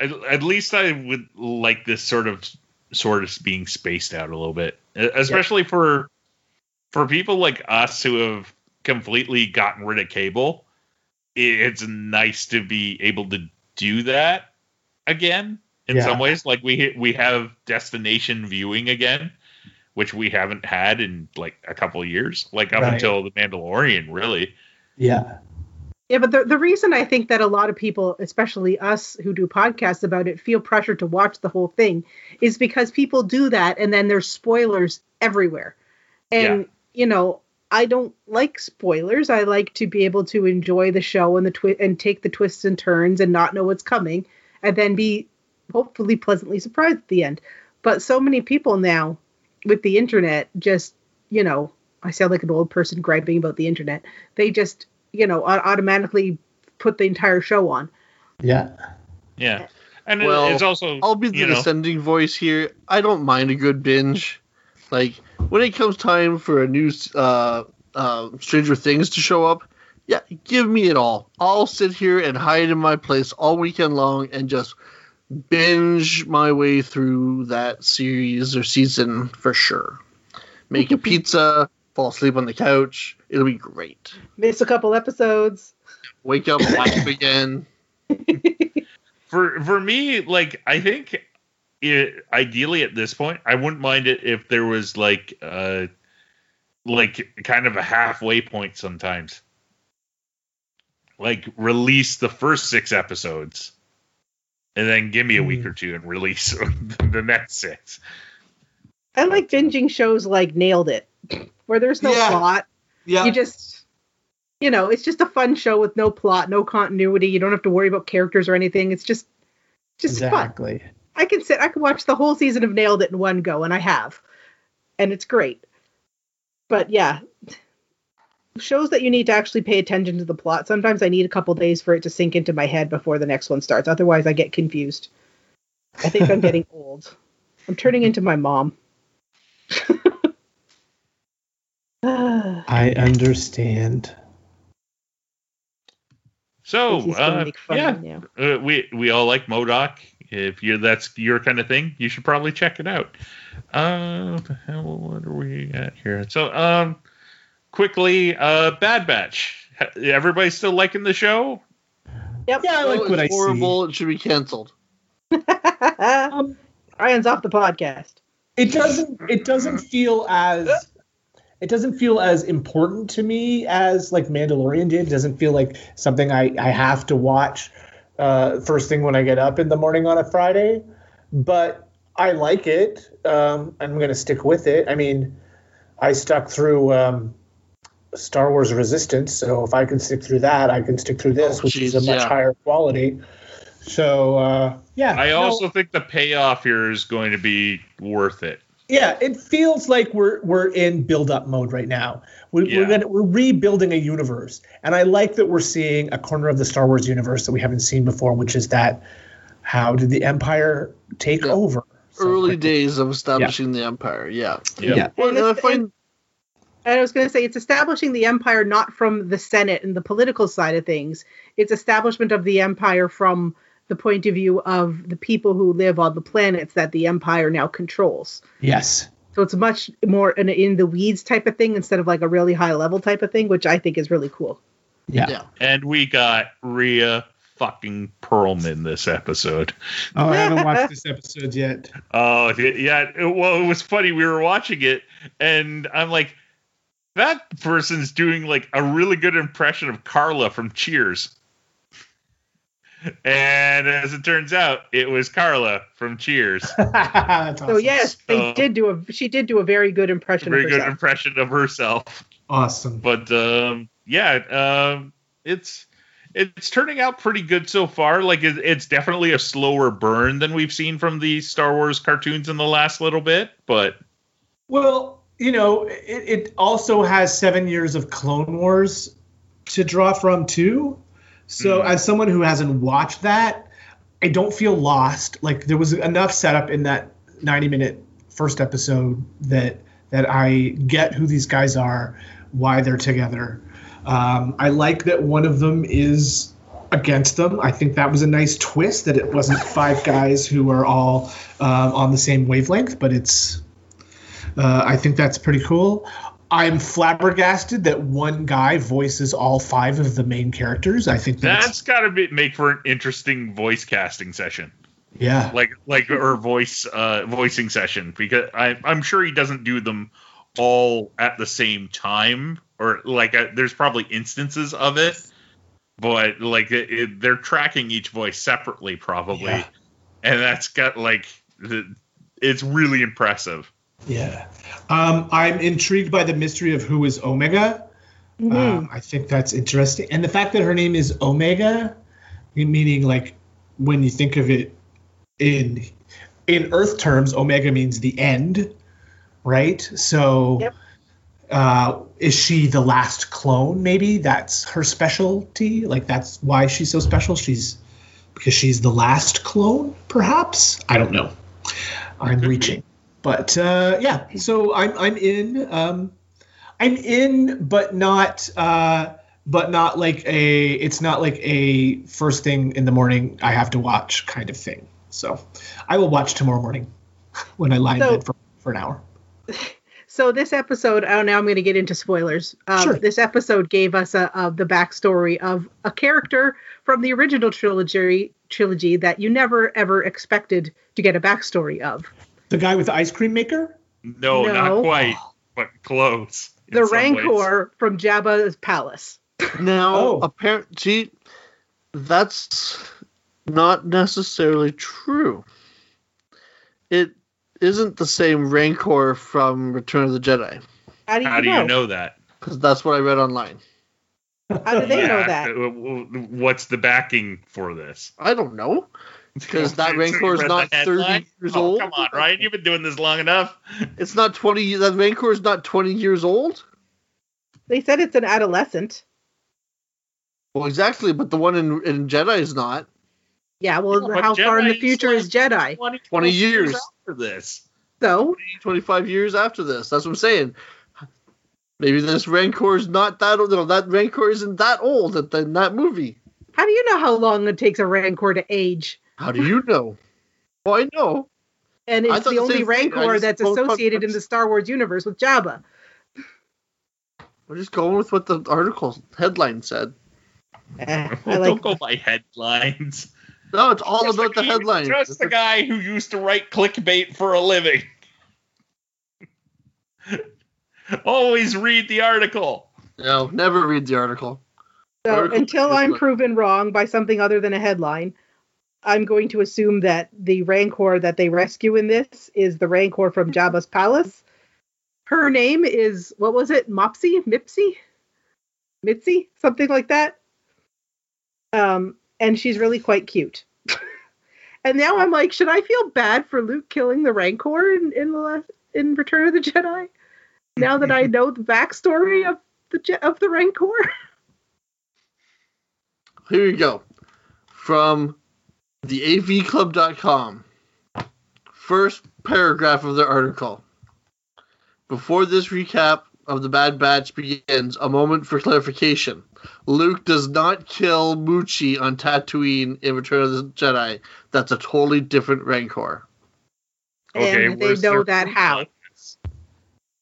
At, at least I would like this sort of sort of being spaced out a little bit, especially for for people like us who have completely gotten rid of cable. I- It's nice to be able to do that again in Yeah. some ways. Like we we have destination viewing again, which we haven't had in like a couple of years, like up Right. until the Mandalorian, really. Yeah. Yeah, but the, the reason I think that a lot of people, especially us who do podcasts about it, feel pressure to watch the whole thing is because people do that and then there's spoilers everywhere. And, you know, I don't like spoilers. I like to be able to enjoy the show and the twi- and take the twists and turns and not know what's coming and then be hopefully pleasantly surprised at the end. But so many people now with the internet just, you know, I sound like an old person griping about the internet. They just you know, au- automatically put the entire show on. Yeah. Yeah, and Well, it's also I'll be the you know, dissenting voice here. I don't mind a good binge. Like when it comes time for a new uh, uh, Stranger Things to show up, yeah, give me it all. I'll sit here and hide in my place all weekend long and just binge my way through that series or season for sure. Make a [laughs] pizza, fall asleep on the couch. It'll be great. Miss a couple episodes. Wake up, laugh again. [laughs] for for me like i think it, ideally at this point i wouldn't mind it if there was like uh like kind of a halfway point sometimes like release the first six episodes and then give me a week Hmm. or two and release [laughs] the next six I like binging shows like Nailed It, where there's no Yeah. plot. Yeah. You just, you know, it's just a fun show with no plot, no continuity. You don't have to worry about characters or anything. It's just, just fun. Exactly. I can sit, I can watch the whole season of Nailed It in one go, and I have, and it's great. But yeah, shows that you need to actually pay attention to the plot. Sometimes I need a couple days for it to sink into my head before the next one starts. Otherwise, I get confused. I think I'm getting [laughs] old. I'm turning into my mom. I understand. so uh, yeah of me now. uh, we we all like M.O.D.O.K if you that's your kind of thing you should probably check it out uh what hell what are we at here so um quickly, uh, Bad Batch. Ha- Everybody still liking the show? Yep. Yeah, I like Oh, what I it's horrible. It should be canceled. [laughs] Um, Ryan's off the podcast. it doesn't it doesn't feel as it doesn't feel as important to me as like Mandalorian did. It doesn't feel like something I, I have to watch uh, first thing when I get up in the morning on a Friday. But I like it. Um, I'm going to stick with it. I mean, I stuck through um, Star Wars Resistance, so if I can stick through that, I can stick through this, Oh, which is a much yeah. higher quality. So uh, yeah, I no. also think the payoff here is going to be worth it. Yeah, it feels like we're we're in build up mode right now. We, Yeah. We're gonna, we're rebuilding a universe, and I like that we're seeing a corner of the Star Wars universe that we haven't seen before, which is that how did the Empire take Yeah. over? so Early quickly? days of establishing the empire. Yeah. Yep. Yeah. Well, And and I find And I was going to say it's establishing the empire not from the Senate and the political side of things. It's establishment of the empire from the point of view of the people who live on the planets that the empire now controls. Yes. So it's much more an in the weeds type of thing instead of like a really high level type of thing, which I think is really cool. Yeah. Yeah. And we got Rhea fucking Perlman this episode. Oh, I haven't watched [laughs] this episode yet. Oh, yeah. it- Well, it was funny. We were watching it, and I'm like, that person's doing like a really good impression of Carla from Cheers. And as it turns out, it was Carla from Cheers. [laughs] That's So awesome. yes, they So- did do a she did do a very good impression Very of good herself. impression of herself. awesome. But um, yeah, um, it's it's turning out pretty good so far. Like it, it's definitely a slower burn than we've seen from the Star Wars cartoons in the last little bit, but Well, you know, it, it also has seven years of Clone Wars to draw from too. So, Mm. as someone who hasn't watched that, I don't feel lost. Like there was enough setup in that ninety-minute first episode that that I get who these guys are, why they're together. Um, I like that one of them is against them. I think that was a nice twist that it wasn't [laughs] five guys who are all um, on the same wavelength, but it's uh, I think that's pretty cool. I'm flabbergasted that one guy voices all five of the main characters. I think that's, that's got to be make for an interesting voice casting session, yeah, like like or voice uh, voicing session because I, I'm sure he doesn't do them all at the same time or like uh, there's probably instances of it, but like it, it, they're tracking each voice separately probably, Yeah. and that's got like the, it's really impressive. Yeah. Um, I'm intrigued by the mystery of who is Omega. Mhm. Um, I think that's interesting, and the fact that her name is Omega, meaning like when you think of it in in Earth terms, Omega means the end, right? So, Yep. uh, is she the last clone? Maybe that's her specialty. Like that's why she's so special. She's because she's the last clone, perhaps. I don't know. I'm reaching, but uh, yeah. So I'm I'm in. Um, I'm in, but not uh, but not like a. It's not like a first thing in the morning I have to watch kind of thing. So I will watch tomorrow morning [laughs] when I lie in So- bed for, for an hour. [laughs] So this episode, oh, now I'm going to get into spoilers. Um, Sure. This episode gave us a, of the backstory of a character from the original trilogy trilogy that you never ever expected to get a backstory of. The guy with the ice cream maker. No, No. not quite, but close. The some ways. Rancor from Jabba's palace. now Oh. apparent see that's not necessarily true. It isn't the same Rancor from Return of the Jedi How do you How do know? you know that? because that's what I read online. How do they know that? uh, w- w- What's the backing for this? I don't know because that [laughs] Rancor is not 30 headline? years Oh, old. Come on, Ryan, you've been doing this long enough. [laughs] It's not 20. That Rancor is not 20 years old. They said it's an adolescent. Well, exactly, but the one in, in Jedi is not. Yeah, well, Yeah, but how far in the future is Jedi? 20, 20 years. after this. So 25 years after this. That's what I'm saying. Maybe this Rancor is not that old. No, that Rancor isn't that old in that movie. how do you know how long it takes a Rancor to age? How do you know? Well, I know. And it's the the only same thing. Rancor that's associated in the Star Wars universe with Jabba. We're just going with what the article headline said. Eh, [laughs] I Don't go by headlines. No, it's all Just about the guy- headline. Just the guy who used to write clickbait for a living. [laughs] Always read the article. No, never read the article. so article until I'm proven wrong by something other than a headline. I'm going to assume that the Rancor that they rescue in this is the Rancor from Jabba's palace. Her name is what was it? Mopsy? Mipsy? Mitzi? Something like that. Um, and she's really quite cute. [laughs] and now I'm like, should I feel bad for Luke killing the Rancor in, in the last, in Return of the Jedi? Now that I [laughs] know the backstory of the of the Rancor. [laughs] Here you go. From the avclub.com. First paragraph of their article. Before this recap of the Bad Batch begins, a moment for clarification. Luke does not kill Muchi on Tatooine in Return of the Jedi. That's a totally different Rancor. and they know that proof how.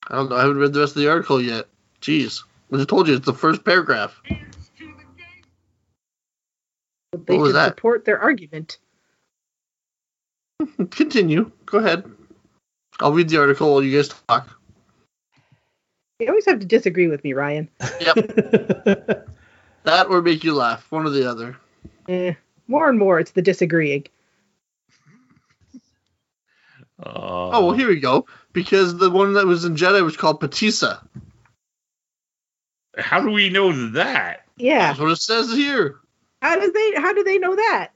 I don't know. I haven't read the rest of the article yet. Jeez. I just told you it's the first paragraph. They What was should that? support their argument. [laughs] Continue. Go ahead. I'll read the article while you guys talk. You always have to disagree with me, Ryan. Yep. [laughs] that or make you laugh. One or the other. Eh, more and more, it's the disagreeing. Oh, well, here we go. Because the one that was in Jedi was called Pateesa. How do we know that? Yeah. That's what it says here. How does they? How do they know that?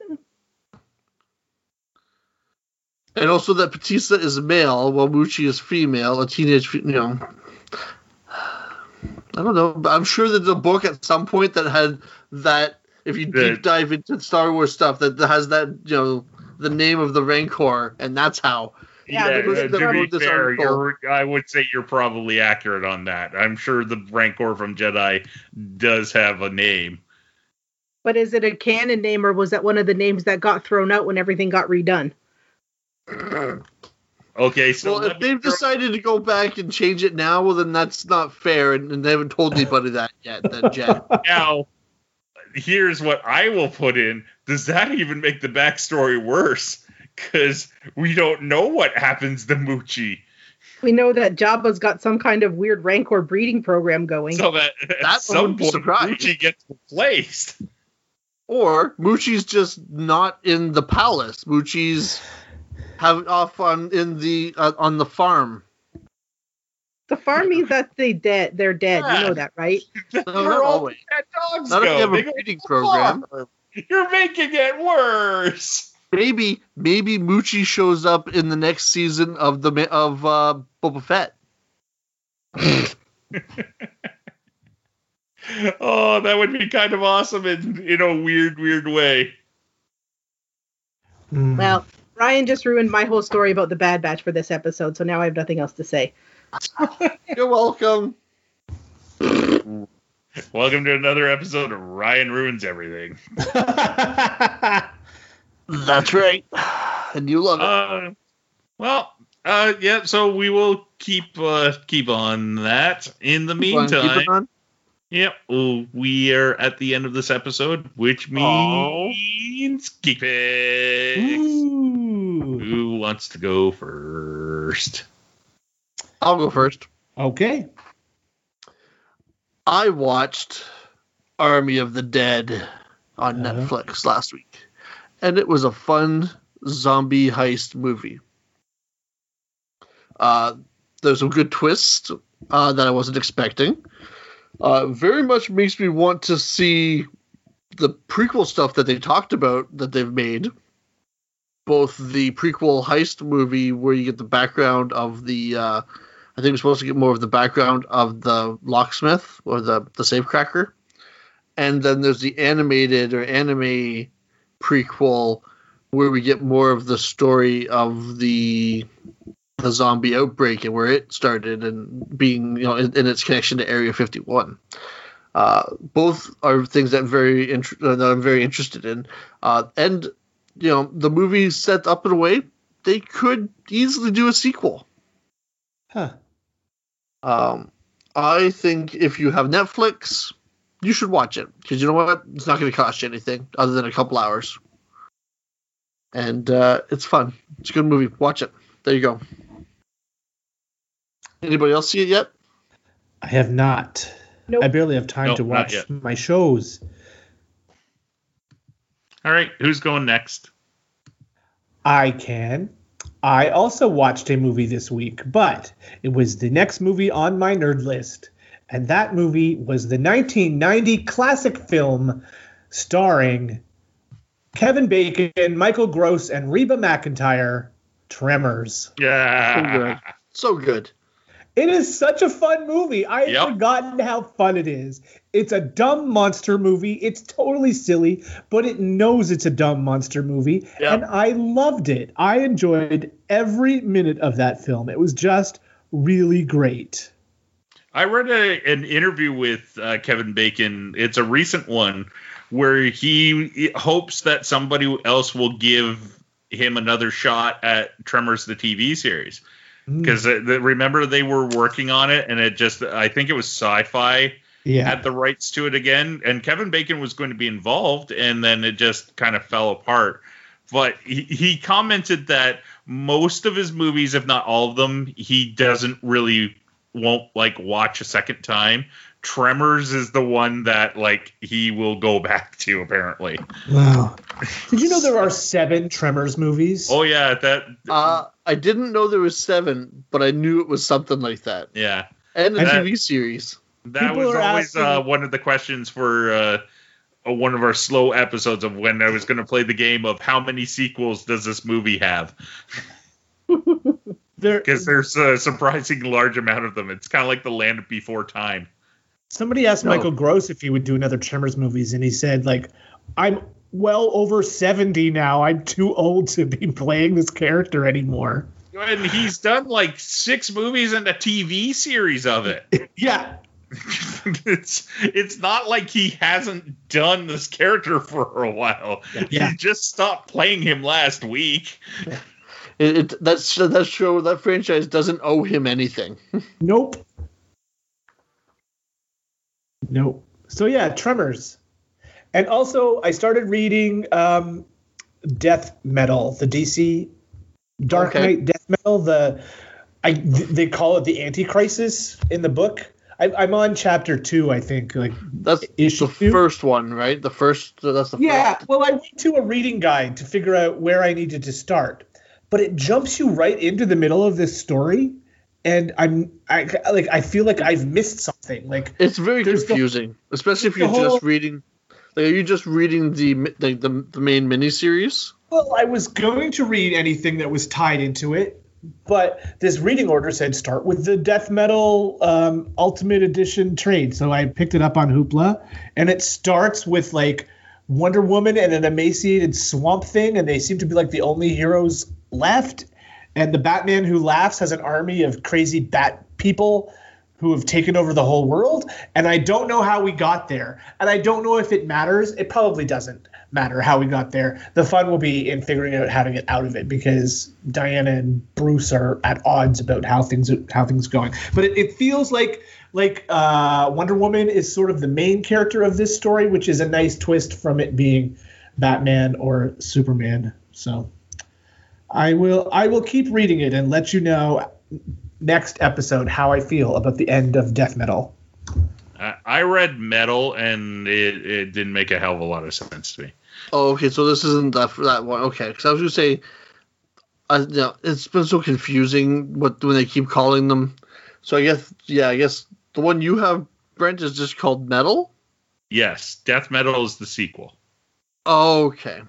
And also that Pateesa is male, while Muchi is female, a teenage, you know. [sighs] I don't know, but I'm sure there's a book at some point that had that. If you The- deep dive into Star Wars stuff, that has that, you know, the name of the Rancor, and that's how. Yeah, Yeah, the person uh, that to be fair, you're, I would say you're probably accurate on that. I'm sure the Rancor from Jedi does have a name. But is it a canon name, or was that one of the names that got thrown out when everything got redone? [clears throat] Okay, so well, if they've throw- decided to go back and change it now, well, then that's not fair, and, and they haven't told anybody that yet. Then Jen. [laughs] now, here's what I will put in. Does that even make the backstory worse? Because we don't know what happens to Muchi. We know that Jabba's got some kind of weird Rancor breeding program going. So that at That some point, surprise. Muchi gets replaced. Or Muchi's just not in the palace. Muchi's have off on in the uh, on the farm. the farm means that they dead. They're dead. You know that, right? [laughs] That's not all always. dead dogs Not if go. you have a breeding program. Farm. You're making it worse. Maybe maybe Muchi shows up in the next season of the ma- of uh, Boba Fett. [laughs] Oh, that would be kind of awesome in in a weird, weird way. Hmm. Well, Ryan just ruined my whole story about the Bad Batch for this episode, so now I have nothing else to say. [laughs] You're welcome. Welcome to another episode of Ryan Ruins Everything. [laughs] That's right. And you love it. Uh, well, uh, yeah. So we will keep uh, keep on that. In the Keep on keeping meantime, on. Yep, well, we are at the end of this episode, which means keep it. Ooh. Who wants to go first? I'll go first. Okay. I watched Army of the Dead on Uh-huh. Netflix last week, and it was a fun zombie heist movie. Uh, there's some good twists uh, that I wasn't expecting. Uh, very much makes me want to see the prequel stuff that they talked about that they've made. Both the prequel heist movie, where you get the background of the uh, I think we're supposed to get more of the background of the locksmith or the the safecracker, and then there's the animated or anime prequel where we get more of the story of the the zombie outbreak and where it started and being you know in, in its connection to Area 51. Uh, both are things that I'm very int- uh, that I'm very interested in, uh, and you know the movie set up in a way they could easily do a sequel. Huh. Um, I think if you have Netflix, you should watch it because you know what? It's not going to cost you anything other than a couple hours, and uh, it's fun. It's a good movie. Watch it. There you go. Anybody else see it yet? I have not. Nope. I barely have time Nope, to watch my shows. All right, who's going next? I can. I also watched a movie this week, but it was the next movie on my nerd list. And that movie was the 1990 classic film starring Kevin Bacon, Michael Gross, and Reba McEntire, Tremors. Yeah. So good. It is such a fun movie. I had Yep. forgotten how fun it is. It's a dumb monster movie. It's totally silly, but it knows it's a dumb monster movie. Yep. And I loved it. I enjoyed every minute of that film. It was just really great. I read a, an interview with uh, Kevin Bacon. It's a recent one where he hopes that somebody else will give him another shot at Tremors the TV series Mm, because remember they were working on it and it just I think it was Sci-Fi yeah. had the rights to it again and Kevin Bacon was going to be involved and then it just kind of fell apart. But he, he commented that most of his movies, if not all of them, he doesn't really won't like watch a second time. Tremors is the one that like he will go back to apparently. Wow. Did you know there are seven Tremors movies? Oh yeah, that Uh, I didn't know there was seven, but I knew it was something like that, yeah. and a And TV series. That People was are always uh, one of the questions for uh, uh, one of our slow episodes of when I was going to play the game of how many sequels does this movie have? [laughs] There, Because there's a surprising large amount of them. It's kind of like the Land Before Time. Somebody asked No. Michael Gross if he would do another Tremors movies, and he said, like, I'm well over 70 now. I'm too old to be playing this character anymore. And he's done like six movies and a TV series of it. [laughs] Yeah. [laughs] it's it's not like he hasn't done this character for a while. Yeah. He just stopped playing him last week. It, it that's that show that franchise doesn't owe him anything. [laughs] Nope. Nope. So yeah, Tremors. And also I started reading um Death Metal, the DC Dark Okay. Knight Death Metal, the I th- they call it the Anti-Crisis in the book. I, I'm on chapter two, I think. Like, That's Issue the two? first one, right? The first. That's the yeah. first. Well, I went to a reading guide to figure out where I needed to start, but it jumps you right into the middle of this story, and I'm I like I feel like I've missed something. Like, It's very There's the- confusing, especially if you're whole- just reading. Like, are you just reading the the the, the main miniseries? well, I was going to read anything that was tied into it, but this reading order said start with the death metal um, ultimate edition trade. So I picked it up on Hoopla, and it starts with like Wonder Woman and an emaciated Swamp Thing, and they seem to be like the only heroes left. And the Batman who laughs has an army of crazy bat people who have taken over the whole world. And I don't know how we got there. And I don't know if it matters. It probably doesn't matter how we got there. The fun will be in figuring out how to get out of it because Diana and Bruce are at odds about how things how things are going. But it, it feels like like uh, Wonder Woman is sort of the main character of this story, which is a nice twist from it being Batman or Superman. So I will I will keep reading it and let you know next episode how I feel about the end of Death Metal. I, I read Metal and it, it didn't make a hell of a lot of sense to me. Oh, okay. So this isn't that that one. Okay, because I was gonna say, I, you know, it's been so confusing what when they keep calling them. So I guess yeah, I guess the one you have, Brent, is just called Metal. Yes, Death Metal is the sequel. Okay.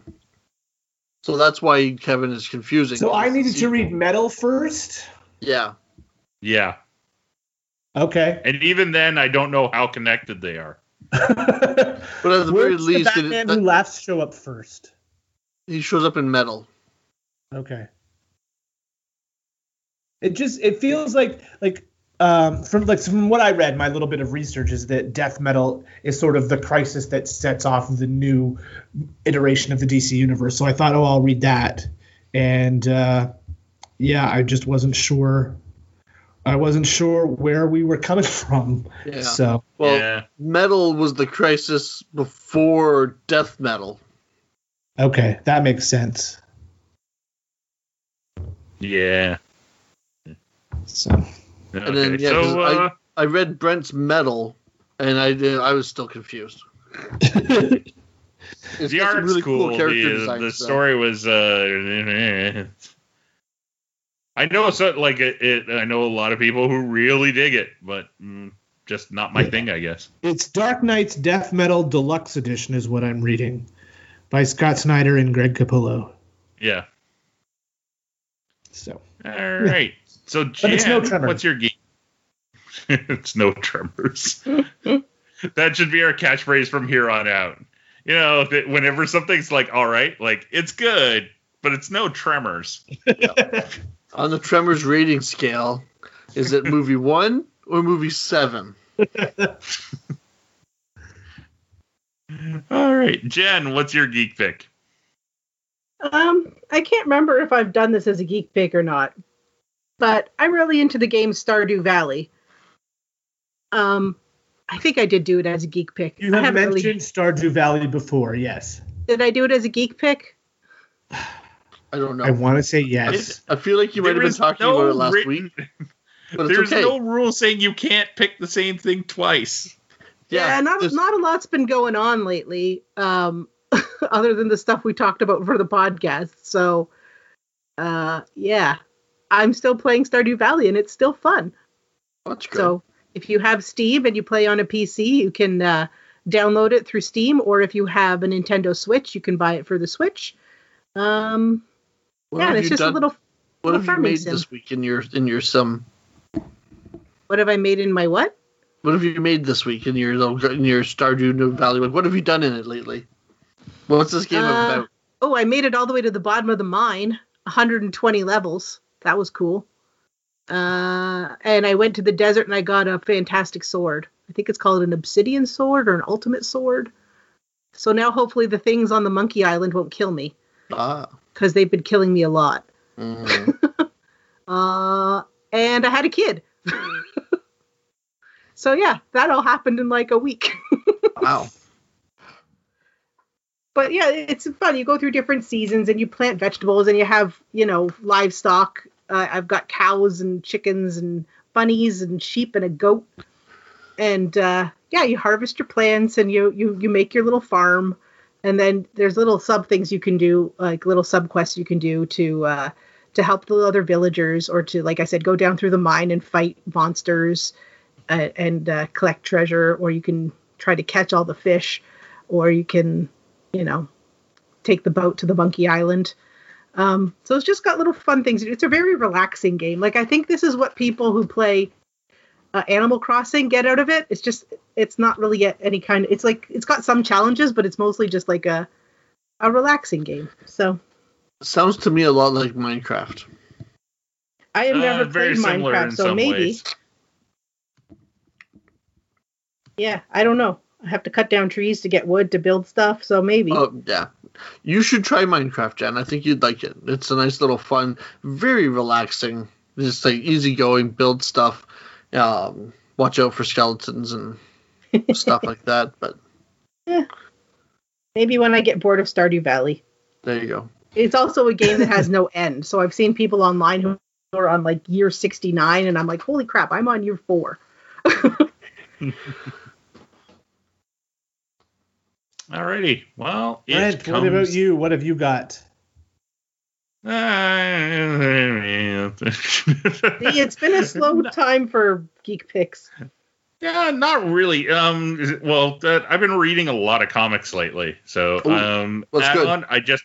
So that's why Kevin is confusing. So I needed to read Metal first. Yeah. Yeah. Okay. And even then, I don't know how connected they are. [laughs] But at the very least, the it, that- who laughs show up first? he shows up in Metal. Okay. It just it feels like like um, from like from what I read, my little bit of research is that death metal is sort of the crisis that sets off the new iteration of the DC universe. So I thought, oh, I'll read that, and uh, yeah, I just wasn't sure I wasn't sure where we were coming [laughs] from. Yeah. So Well, yeah. metal was the crisis before death metal. okay, that makes sense. Yeah. So And then, yeah, so uh, I read Brent's metal, and I did. I was still confused. [laughs] It's the got some art's really cool. character the, designs, the though. story was. Uh, I know so like it, it. I know a lot of people who really dig it, but mm, just not my Yeah. thing, I guess. it's Dark Nights Death Metal Deluxe Edition is what I'm reading by Scott Snyder and Greg Capullo. Yeah. So All right. So Jan, it's no tremor. what's your geek? [laughs] it's no tremors. [laughs] that should be our catchphrase from here on out. You know, that whenever something's like all right, like it's good, but it's no tremors. [laughs] On the Tremors rating scale, is it movie one or movie seven? All right, Jen, what's your geek pick? Um, I can't remember if I've done this as a geek pick or not, but I'm really into the game Stardew Valley. Um, I think I did do it as a geek pick. you have mentioned really- Stardew Valley before, yes. did I do it as a geek pick? I don't know. I want to say yes. I feel like you might have been talking no about it last written- week, [laughs] but There's okay. no rule saying you can't pick the same thing twice. Yeah, not there's- not a lot's been going on lately, um, [laughs] other than the stuff we talked about for the podcast. So, uh, yeah, I'm still playing Stardew Valley, and it's still fun. That's good. So, if you have Steam and you play on a PC, you can uh, download it through Steam, or if you have a Nintendo Switch, you can buy it for the Switch. Um, what yeah, it's just a little. What little have you made sim. this week in your in your sim? What have I made in my what? What have you made this week in your in your Stardew Valley? What have you done in it lately? What's this game Uh, about? Oh, I made it all the way to the bottom of the mine, 120 levels. That was cool. Uh, and I went to the desert and I got a fantastic sword. I think it's called an obsidian sword or an ultimate sword. So now hopefully the things on the monkey island won't kill me Ah. because they've been killing me a lot. mhm. [laughs] Uh, and I had a kid. [laughs] so yeah, that all happened in like a week. [laughs] wow. but yeah, it's fun. You go through different seasons and you plant vegetables and you have, you know, livestock. Uh, I've got cows and chickens and bunnies and sheep and a goat. And uh, yeah, you harvest your plants and you you you make your little farm. And then there's little sub things you can do, like little sub quests you can do to uh, to help the other villagers, or to, like I said, go down through the mine and fight monsters uh, and uh, collect treasure, or you can try to catch all the fish, or you can you know, take the boat to the Monkey Island. Um, so it's just got little fun things. It's a very relaxing game. Like I think this is what people who play uh, Animal Crossing get out of it. It's just it's not really yet any kind. Of, it's like it's got some challenges, but it's mostly just like a a relaxing game. So Sounds to me a lot like Minecraft. I have Uh, never very played similar Minecraft, so maybe ways. yeah. I don't know. I have to cut down trees to get wood to build stuff, so maybe. Oh yeah, you should try Minecraft, Jen. I think you'd like it. It's a nice little fun, very relaxing, just like easygoing. Build stuff. Um, watch out for skeletons and [laughs] stuff like that. But Maybe when I get bored of Stardew Valley. there you go. it's also a game that has no [laughs] end. So I've seen people online who are on like year 69 and I'm like, holy crap, I'm on year four. [laughs] Alrighty. Well, it Brent, comes... what about you? What have you got? [laughs] [laughs] It's been a slow time for geek picks. Yeah, not really. Um, well, that, I've been reading a lot of comics lately, so Ooh, um, that's good. add-on, I just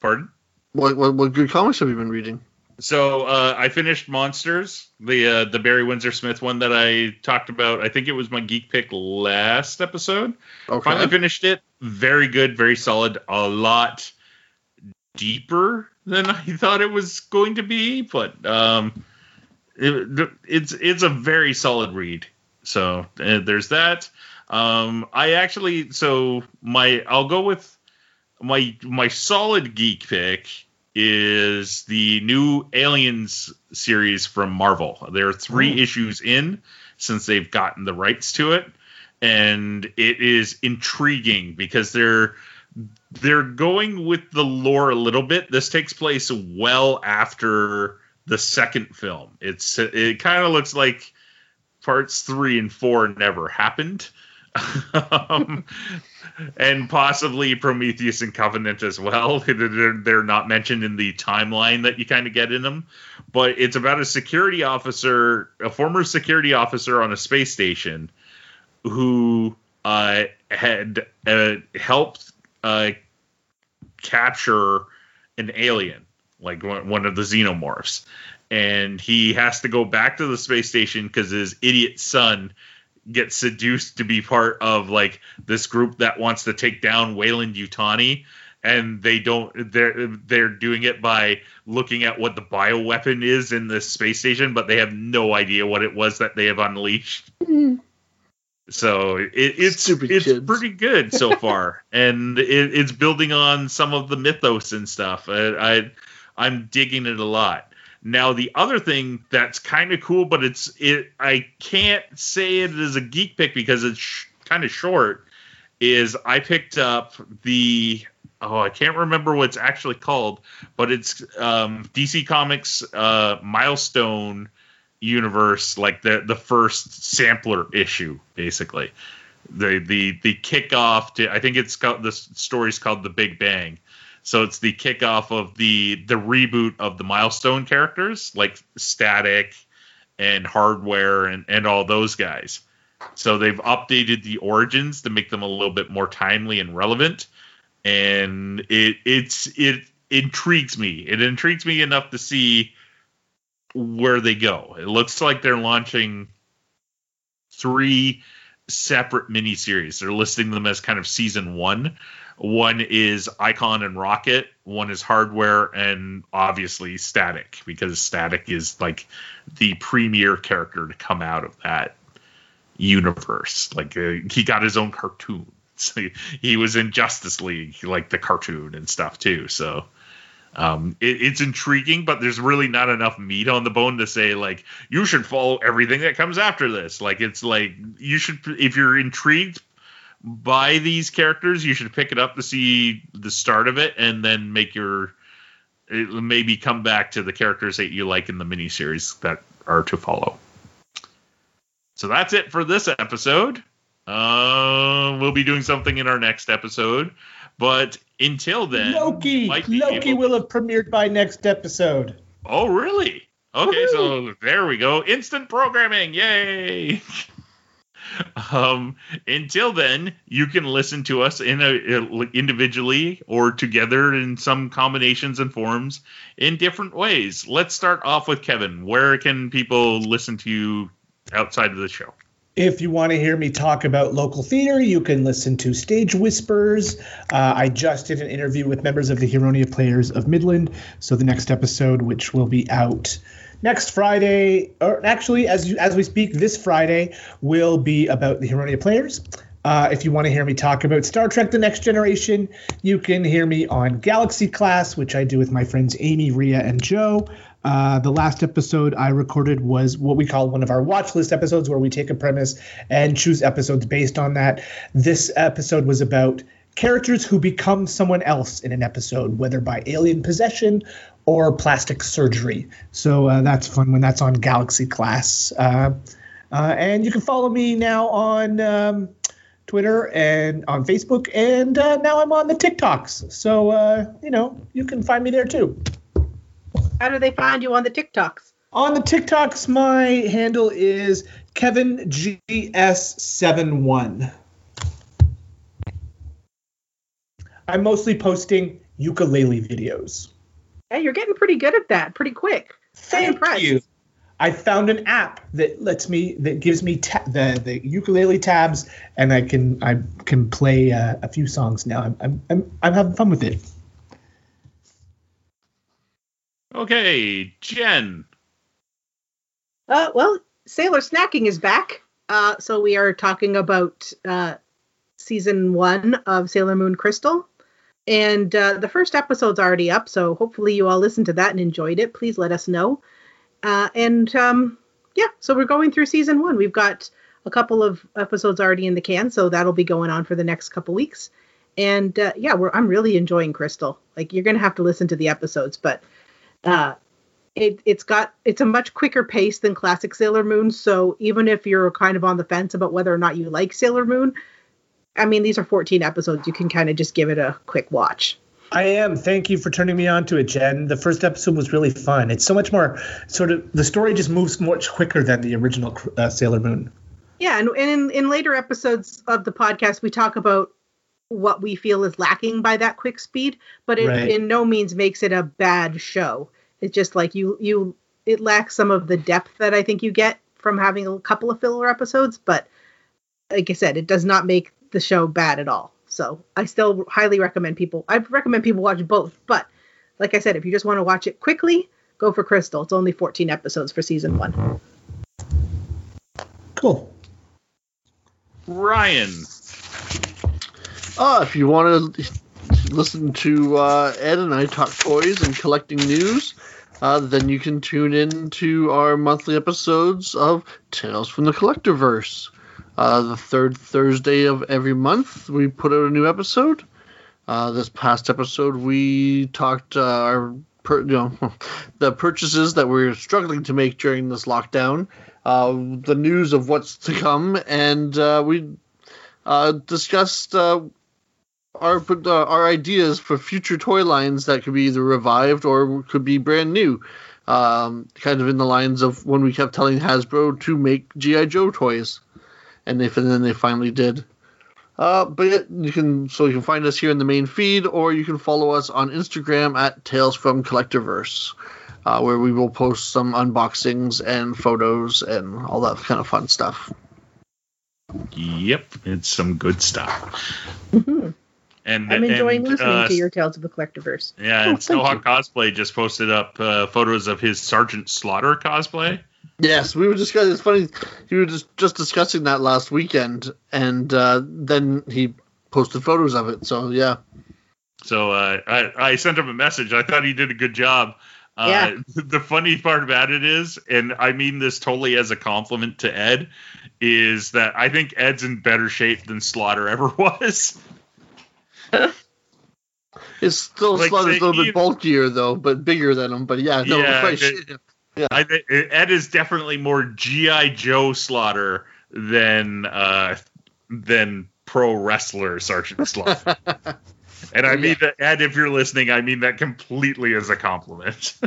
pardon. What, what what good comics have you been reading? So uh, I finished Monsters, the uh, the Barry Windsor Smith one that I talked about. I think it was my geek pick last episode. Okay. Finally finished it. Very good, very solid. A lot deeper than [laughs] I thought it was going to be, but um, it, it's it's a very solid read. So uh, there's that. Um, I actually so my I'll go with my my solid geek pick is the new Aliens series from Marvel. There are three Oh. issues in since they've gotten the rights to it, and it is intriguing because they're they're going with the lore a little bit. This takes place well after the second film. It's it kind of looks like parts three and four never happened. [laughs] um, and possibly Prometheus and Covenant as well. [laughs] They're, they're not mentioned in the timeline that you kind of get in them, but it's about a security officer, a former security officer on a space station, who uh, had uh, helped uh, capture an alien, like one one of the xenomorphs, and he has to go back to the space station because his idiot son gets seduced to be part of like this group that wants to take down Weyland-Yutani and they don't they're they're doing it by looking at what the bioweapon is in the space station but they have no idea what it was that they have unleashed. Mm-hmm. So it, it's Stupid it's kids. pretty good so [laughs] far and it, it's building on some of the mythos and stuff. I, I i'm digging it a lot now the other thing that's kind of cool, but it's it I can't say it is a geek pick because it's sh- kind of short. Is I picked up the oh I can't remember what it's actually called, but it's um, DC Comics uh, milestone universe like the the first sampler issue basically the the the kickoff to I think it's called the story's called the Big Bang. So it's the kickoff of the the reboot of the milestone characters like Static and Hardware and and all those guys. So they've updated the origins to make them a little bit more timely and relevant, and it it's it intrigues me. It intrigues me enough to see where they go. It looks like they're launching three separate miniseries. They're listing them as kind of season one. One is Icon and Rocket, one is Hardware, and obviously Static, because Static is like the premier character to come out of that universe. Like uh, he got his own cartoon. So [laughs] he, was in Justice League, like the cartoon and stuff too. So um, it, it's intriguing, but there's really not enough meat on the bone to say like you should follow everything that comes after this. Like it's like you should if you're intrigued by these characters, you should pick it up to see the start of it and then make your maybe come back to the characters that you like in the miniseries that are to follow. So that's it for this episode. Uh, we'll be doing something in our next episode, but until then, Loki. you might be Loki able- will have premiered by next episode. Oh, really? Okay, so there we go. Instant programming. Yay. [laughs] um, until then, you can listen to us in a, individually or together in some combinations and forms in different ways. Let's start off with Kevin. Where can people listen to you outside of the show? If you want to hear me talk about local theater, you can listen to Stage Whispers. Uh, I just did an interview with members of the Huronia Players of Midland. So the next episode, which will be out next Friday, or actually, as you, as we speak, this Friday, will be about the Huronia Players. Uh, if you want to hear me talk about Star Trek: The Next Generation, you can hear me on Galaxy Class, which I do with my friends Amy, Ria, and Joe. Uh, the last episode I recorded was what we call one of our watch list episodes, where we take a premise and choose episodes based on that. This episode was about characters who become someone else in an episode, whether by alien possession or plastic surgery. So uh, that's fun when that's on Galaxy Class. Uh, uh, and you can follow me now on um, Twitter and on Facebook, and uh, now I'm on the TikToks. So, uh, you know, you can find me there too. How do they find you on the TikToks? On the TikToks, my handle is Kevin GS71. I'm mostly posting ukulele videos. Hey, you're getting pretty good at that, pretty quick. Thank impressed. you. I found an app that lets me that gives me ta- the the ukulele tabs, and I can I can play uh, a few songs now. I'm, I'm I'm I'm having fun with it. Okay, Jen. Uh, well, Sailor Snacking is back. Uh, so we are talking about uh, season one of Sailor Moon Crystal. And uh, the first episode's already up, so hopefully you all listened to that and enjoyed it. Please let us know. Uh, and um, yeah, so we're going through season one. We've got a couple of episodes already in the can, so that'll be going on for the next couple weeks. And uh, yeah, I'm really enjoying Crystal. Like you're gonna have to listen to the episodes, but uh, it, it's got it's a much quicker pace than classic Sailor Moon. So even if you're kind of on the fence about whether or not you like Sailor Moon, I mean these are 14 episodes. You can kind of just give it a quick watch. I am. Thank you for turning me on to it, Jen. The first episode was really fun. It's so much more sort of the story just moves much quicker than the original uh, Sailor Moon. Yeah, and, and in, in later episodes of the podcast, we talk about what we feel is lacking by that quick speed, but it Right. in no means makes it a bad show. It's just like you you it lacks some of the depth that I think you get from having a couple of filler episodes, but like I said, it does not make the show bad at all. So I still highly recommend people. I recommend people watch both, but like I said, if you just want to watch it quickly, go for Crystal. It's only 14 episodes for season one. Cool. Ryan. Uh, if you want to listen to uh, Ed and I talk toys and collecting news, uh, then you can tune in to our monthly episodes of Tales from the Collectorverse. Uh, the third Thursday of every month, we put out a new episode. Uh, this past episode, we talked uh, our per, you know [laughs] the purchases that we're struggling to make during this lockdown, uh, the news of what's to come, and uh, we uh, discussed our our ideas for future toy lines that could be either revived or could be brand new. Um, kind of in the lines of when we kept telling Hasbro to make GI Joe toys, and if and then they finally did. Uh, but yeah, you can so you can find us here in the main feed, or you can follow us on Instagram at Tales from Collectorverse, uh, where we will post some unboxings and photos and all that kind of fun stuff. Yep, it's some good stuff. Mhm. And I'm enjoying and, listening uh, to your Tales of the Collectorverse. Yeah, Oh, and thank Snowhawk Cosplay just posted up uh, photos of his Sergeant Slaughter cosplay. Yes, we were discussing. It's funny. You were just just discussing that last weekend, and uh, then he posted photos of it. So yeah, So uh, I, I sent him a message. I thought he did a good job. Uh, Yeah. [laughs] The funny part about it is, and I mean this totally as a compliment to Ed, is that I think Ed's in better shape than Slaughter [laughs] ever was. it's still Like, Slaughter's a little bit bulkier though, but bigger than him. But yeah, no, Yeah, right, it- I Ed is definitely more GI Joe Slaughter than uh, than pro wrestler Sergeant Slaughter. [laughs] and I mean that, Ed, if you're listening, I mean that completely as a compliment.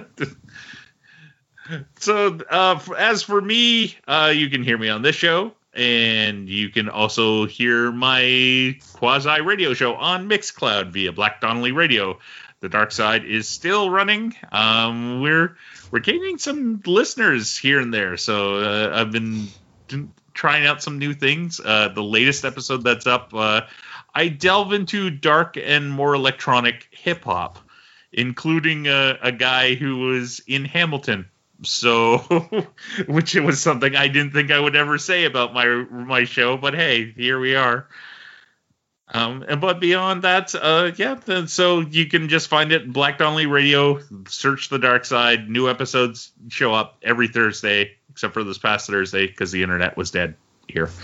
[laughs] so, uh, as for me, uh, you can hear me on this show, and you can also hear my quasi radio show on Mixcloud via Black Donnelly Radio. The Dark Side is still running. Um, we're we're gaining some listeners here and there, so uh, I've been trying out some new things. Uh, the latest episode that's up, uh, I delve into dark and more electronic hip hop, including a, a guy who was in Hamilton. So, [laughs] which it was something I didn't think I would ever say about my my show, but hey, here we are. Um, and but beyond that, uh, yeah. Then, so you can just find it Black Donnelly Radio. Search the Dark Side. New episodes show up every Thursday, except for this past Thursday because the internet was dead here. [laughs]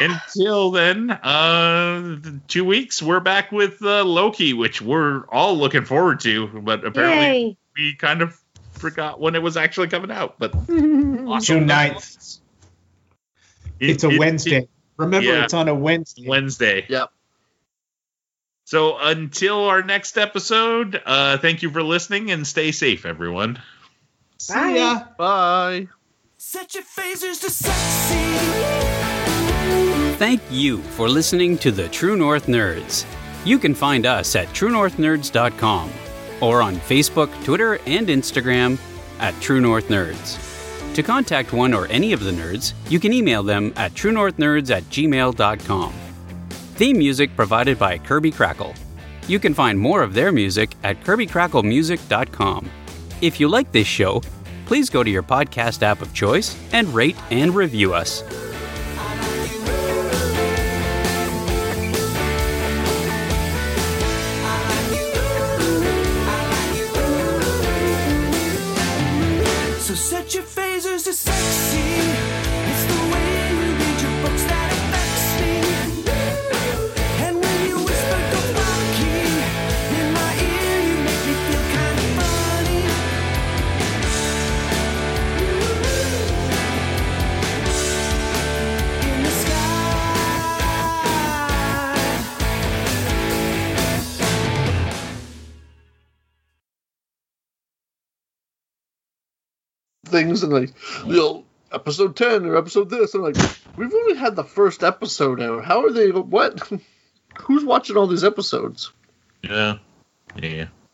Until then, uh, two weeks we're back with uh, Loki, which we're all looking forward to. But apparently, we kind of forgot when it was actually coming out. But [laughs] awesome. June 9th. It- It's a it- Wednesday. Remember, yeah. it's on a Wednesday. Wednesday. Yep. So until our next episode, uh, thank you for listening and stay safe, everyone. See ya. bye. Set your phasers to sexy. Thank you for listening to the True North Nerds. You can find us at truenorthnerds.com or on Facebook, Twitter, and Instagram at True North Nerds. To contact one or any of the nerds, you can email them at truenorthnerds at gmail.com. Theme music provided by Kirby Krackle. You can find more of their music at kirbykracklemusic.com. If you like this show, please go to your podcast app of choice and rate and review us. Things and like, you know, episode ten or episode this, and like, we've only had the first episode out. How are they? What? [laughs] Who's watching all these episodes? Yeah. Yeah.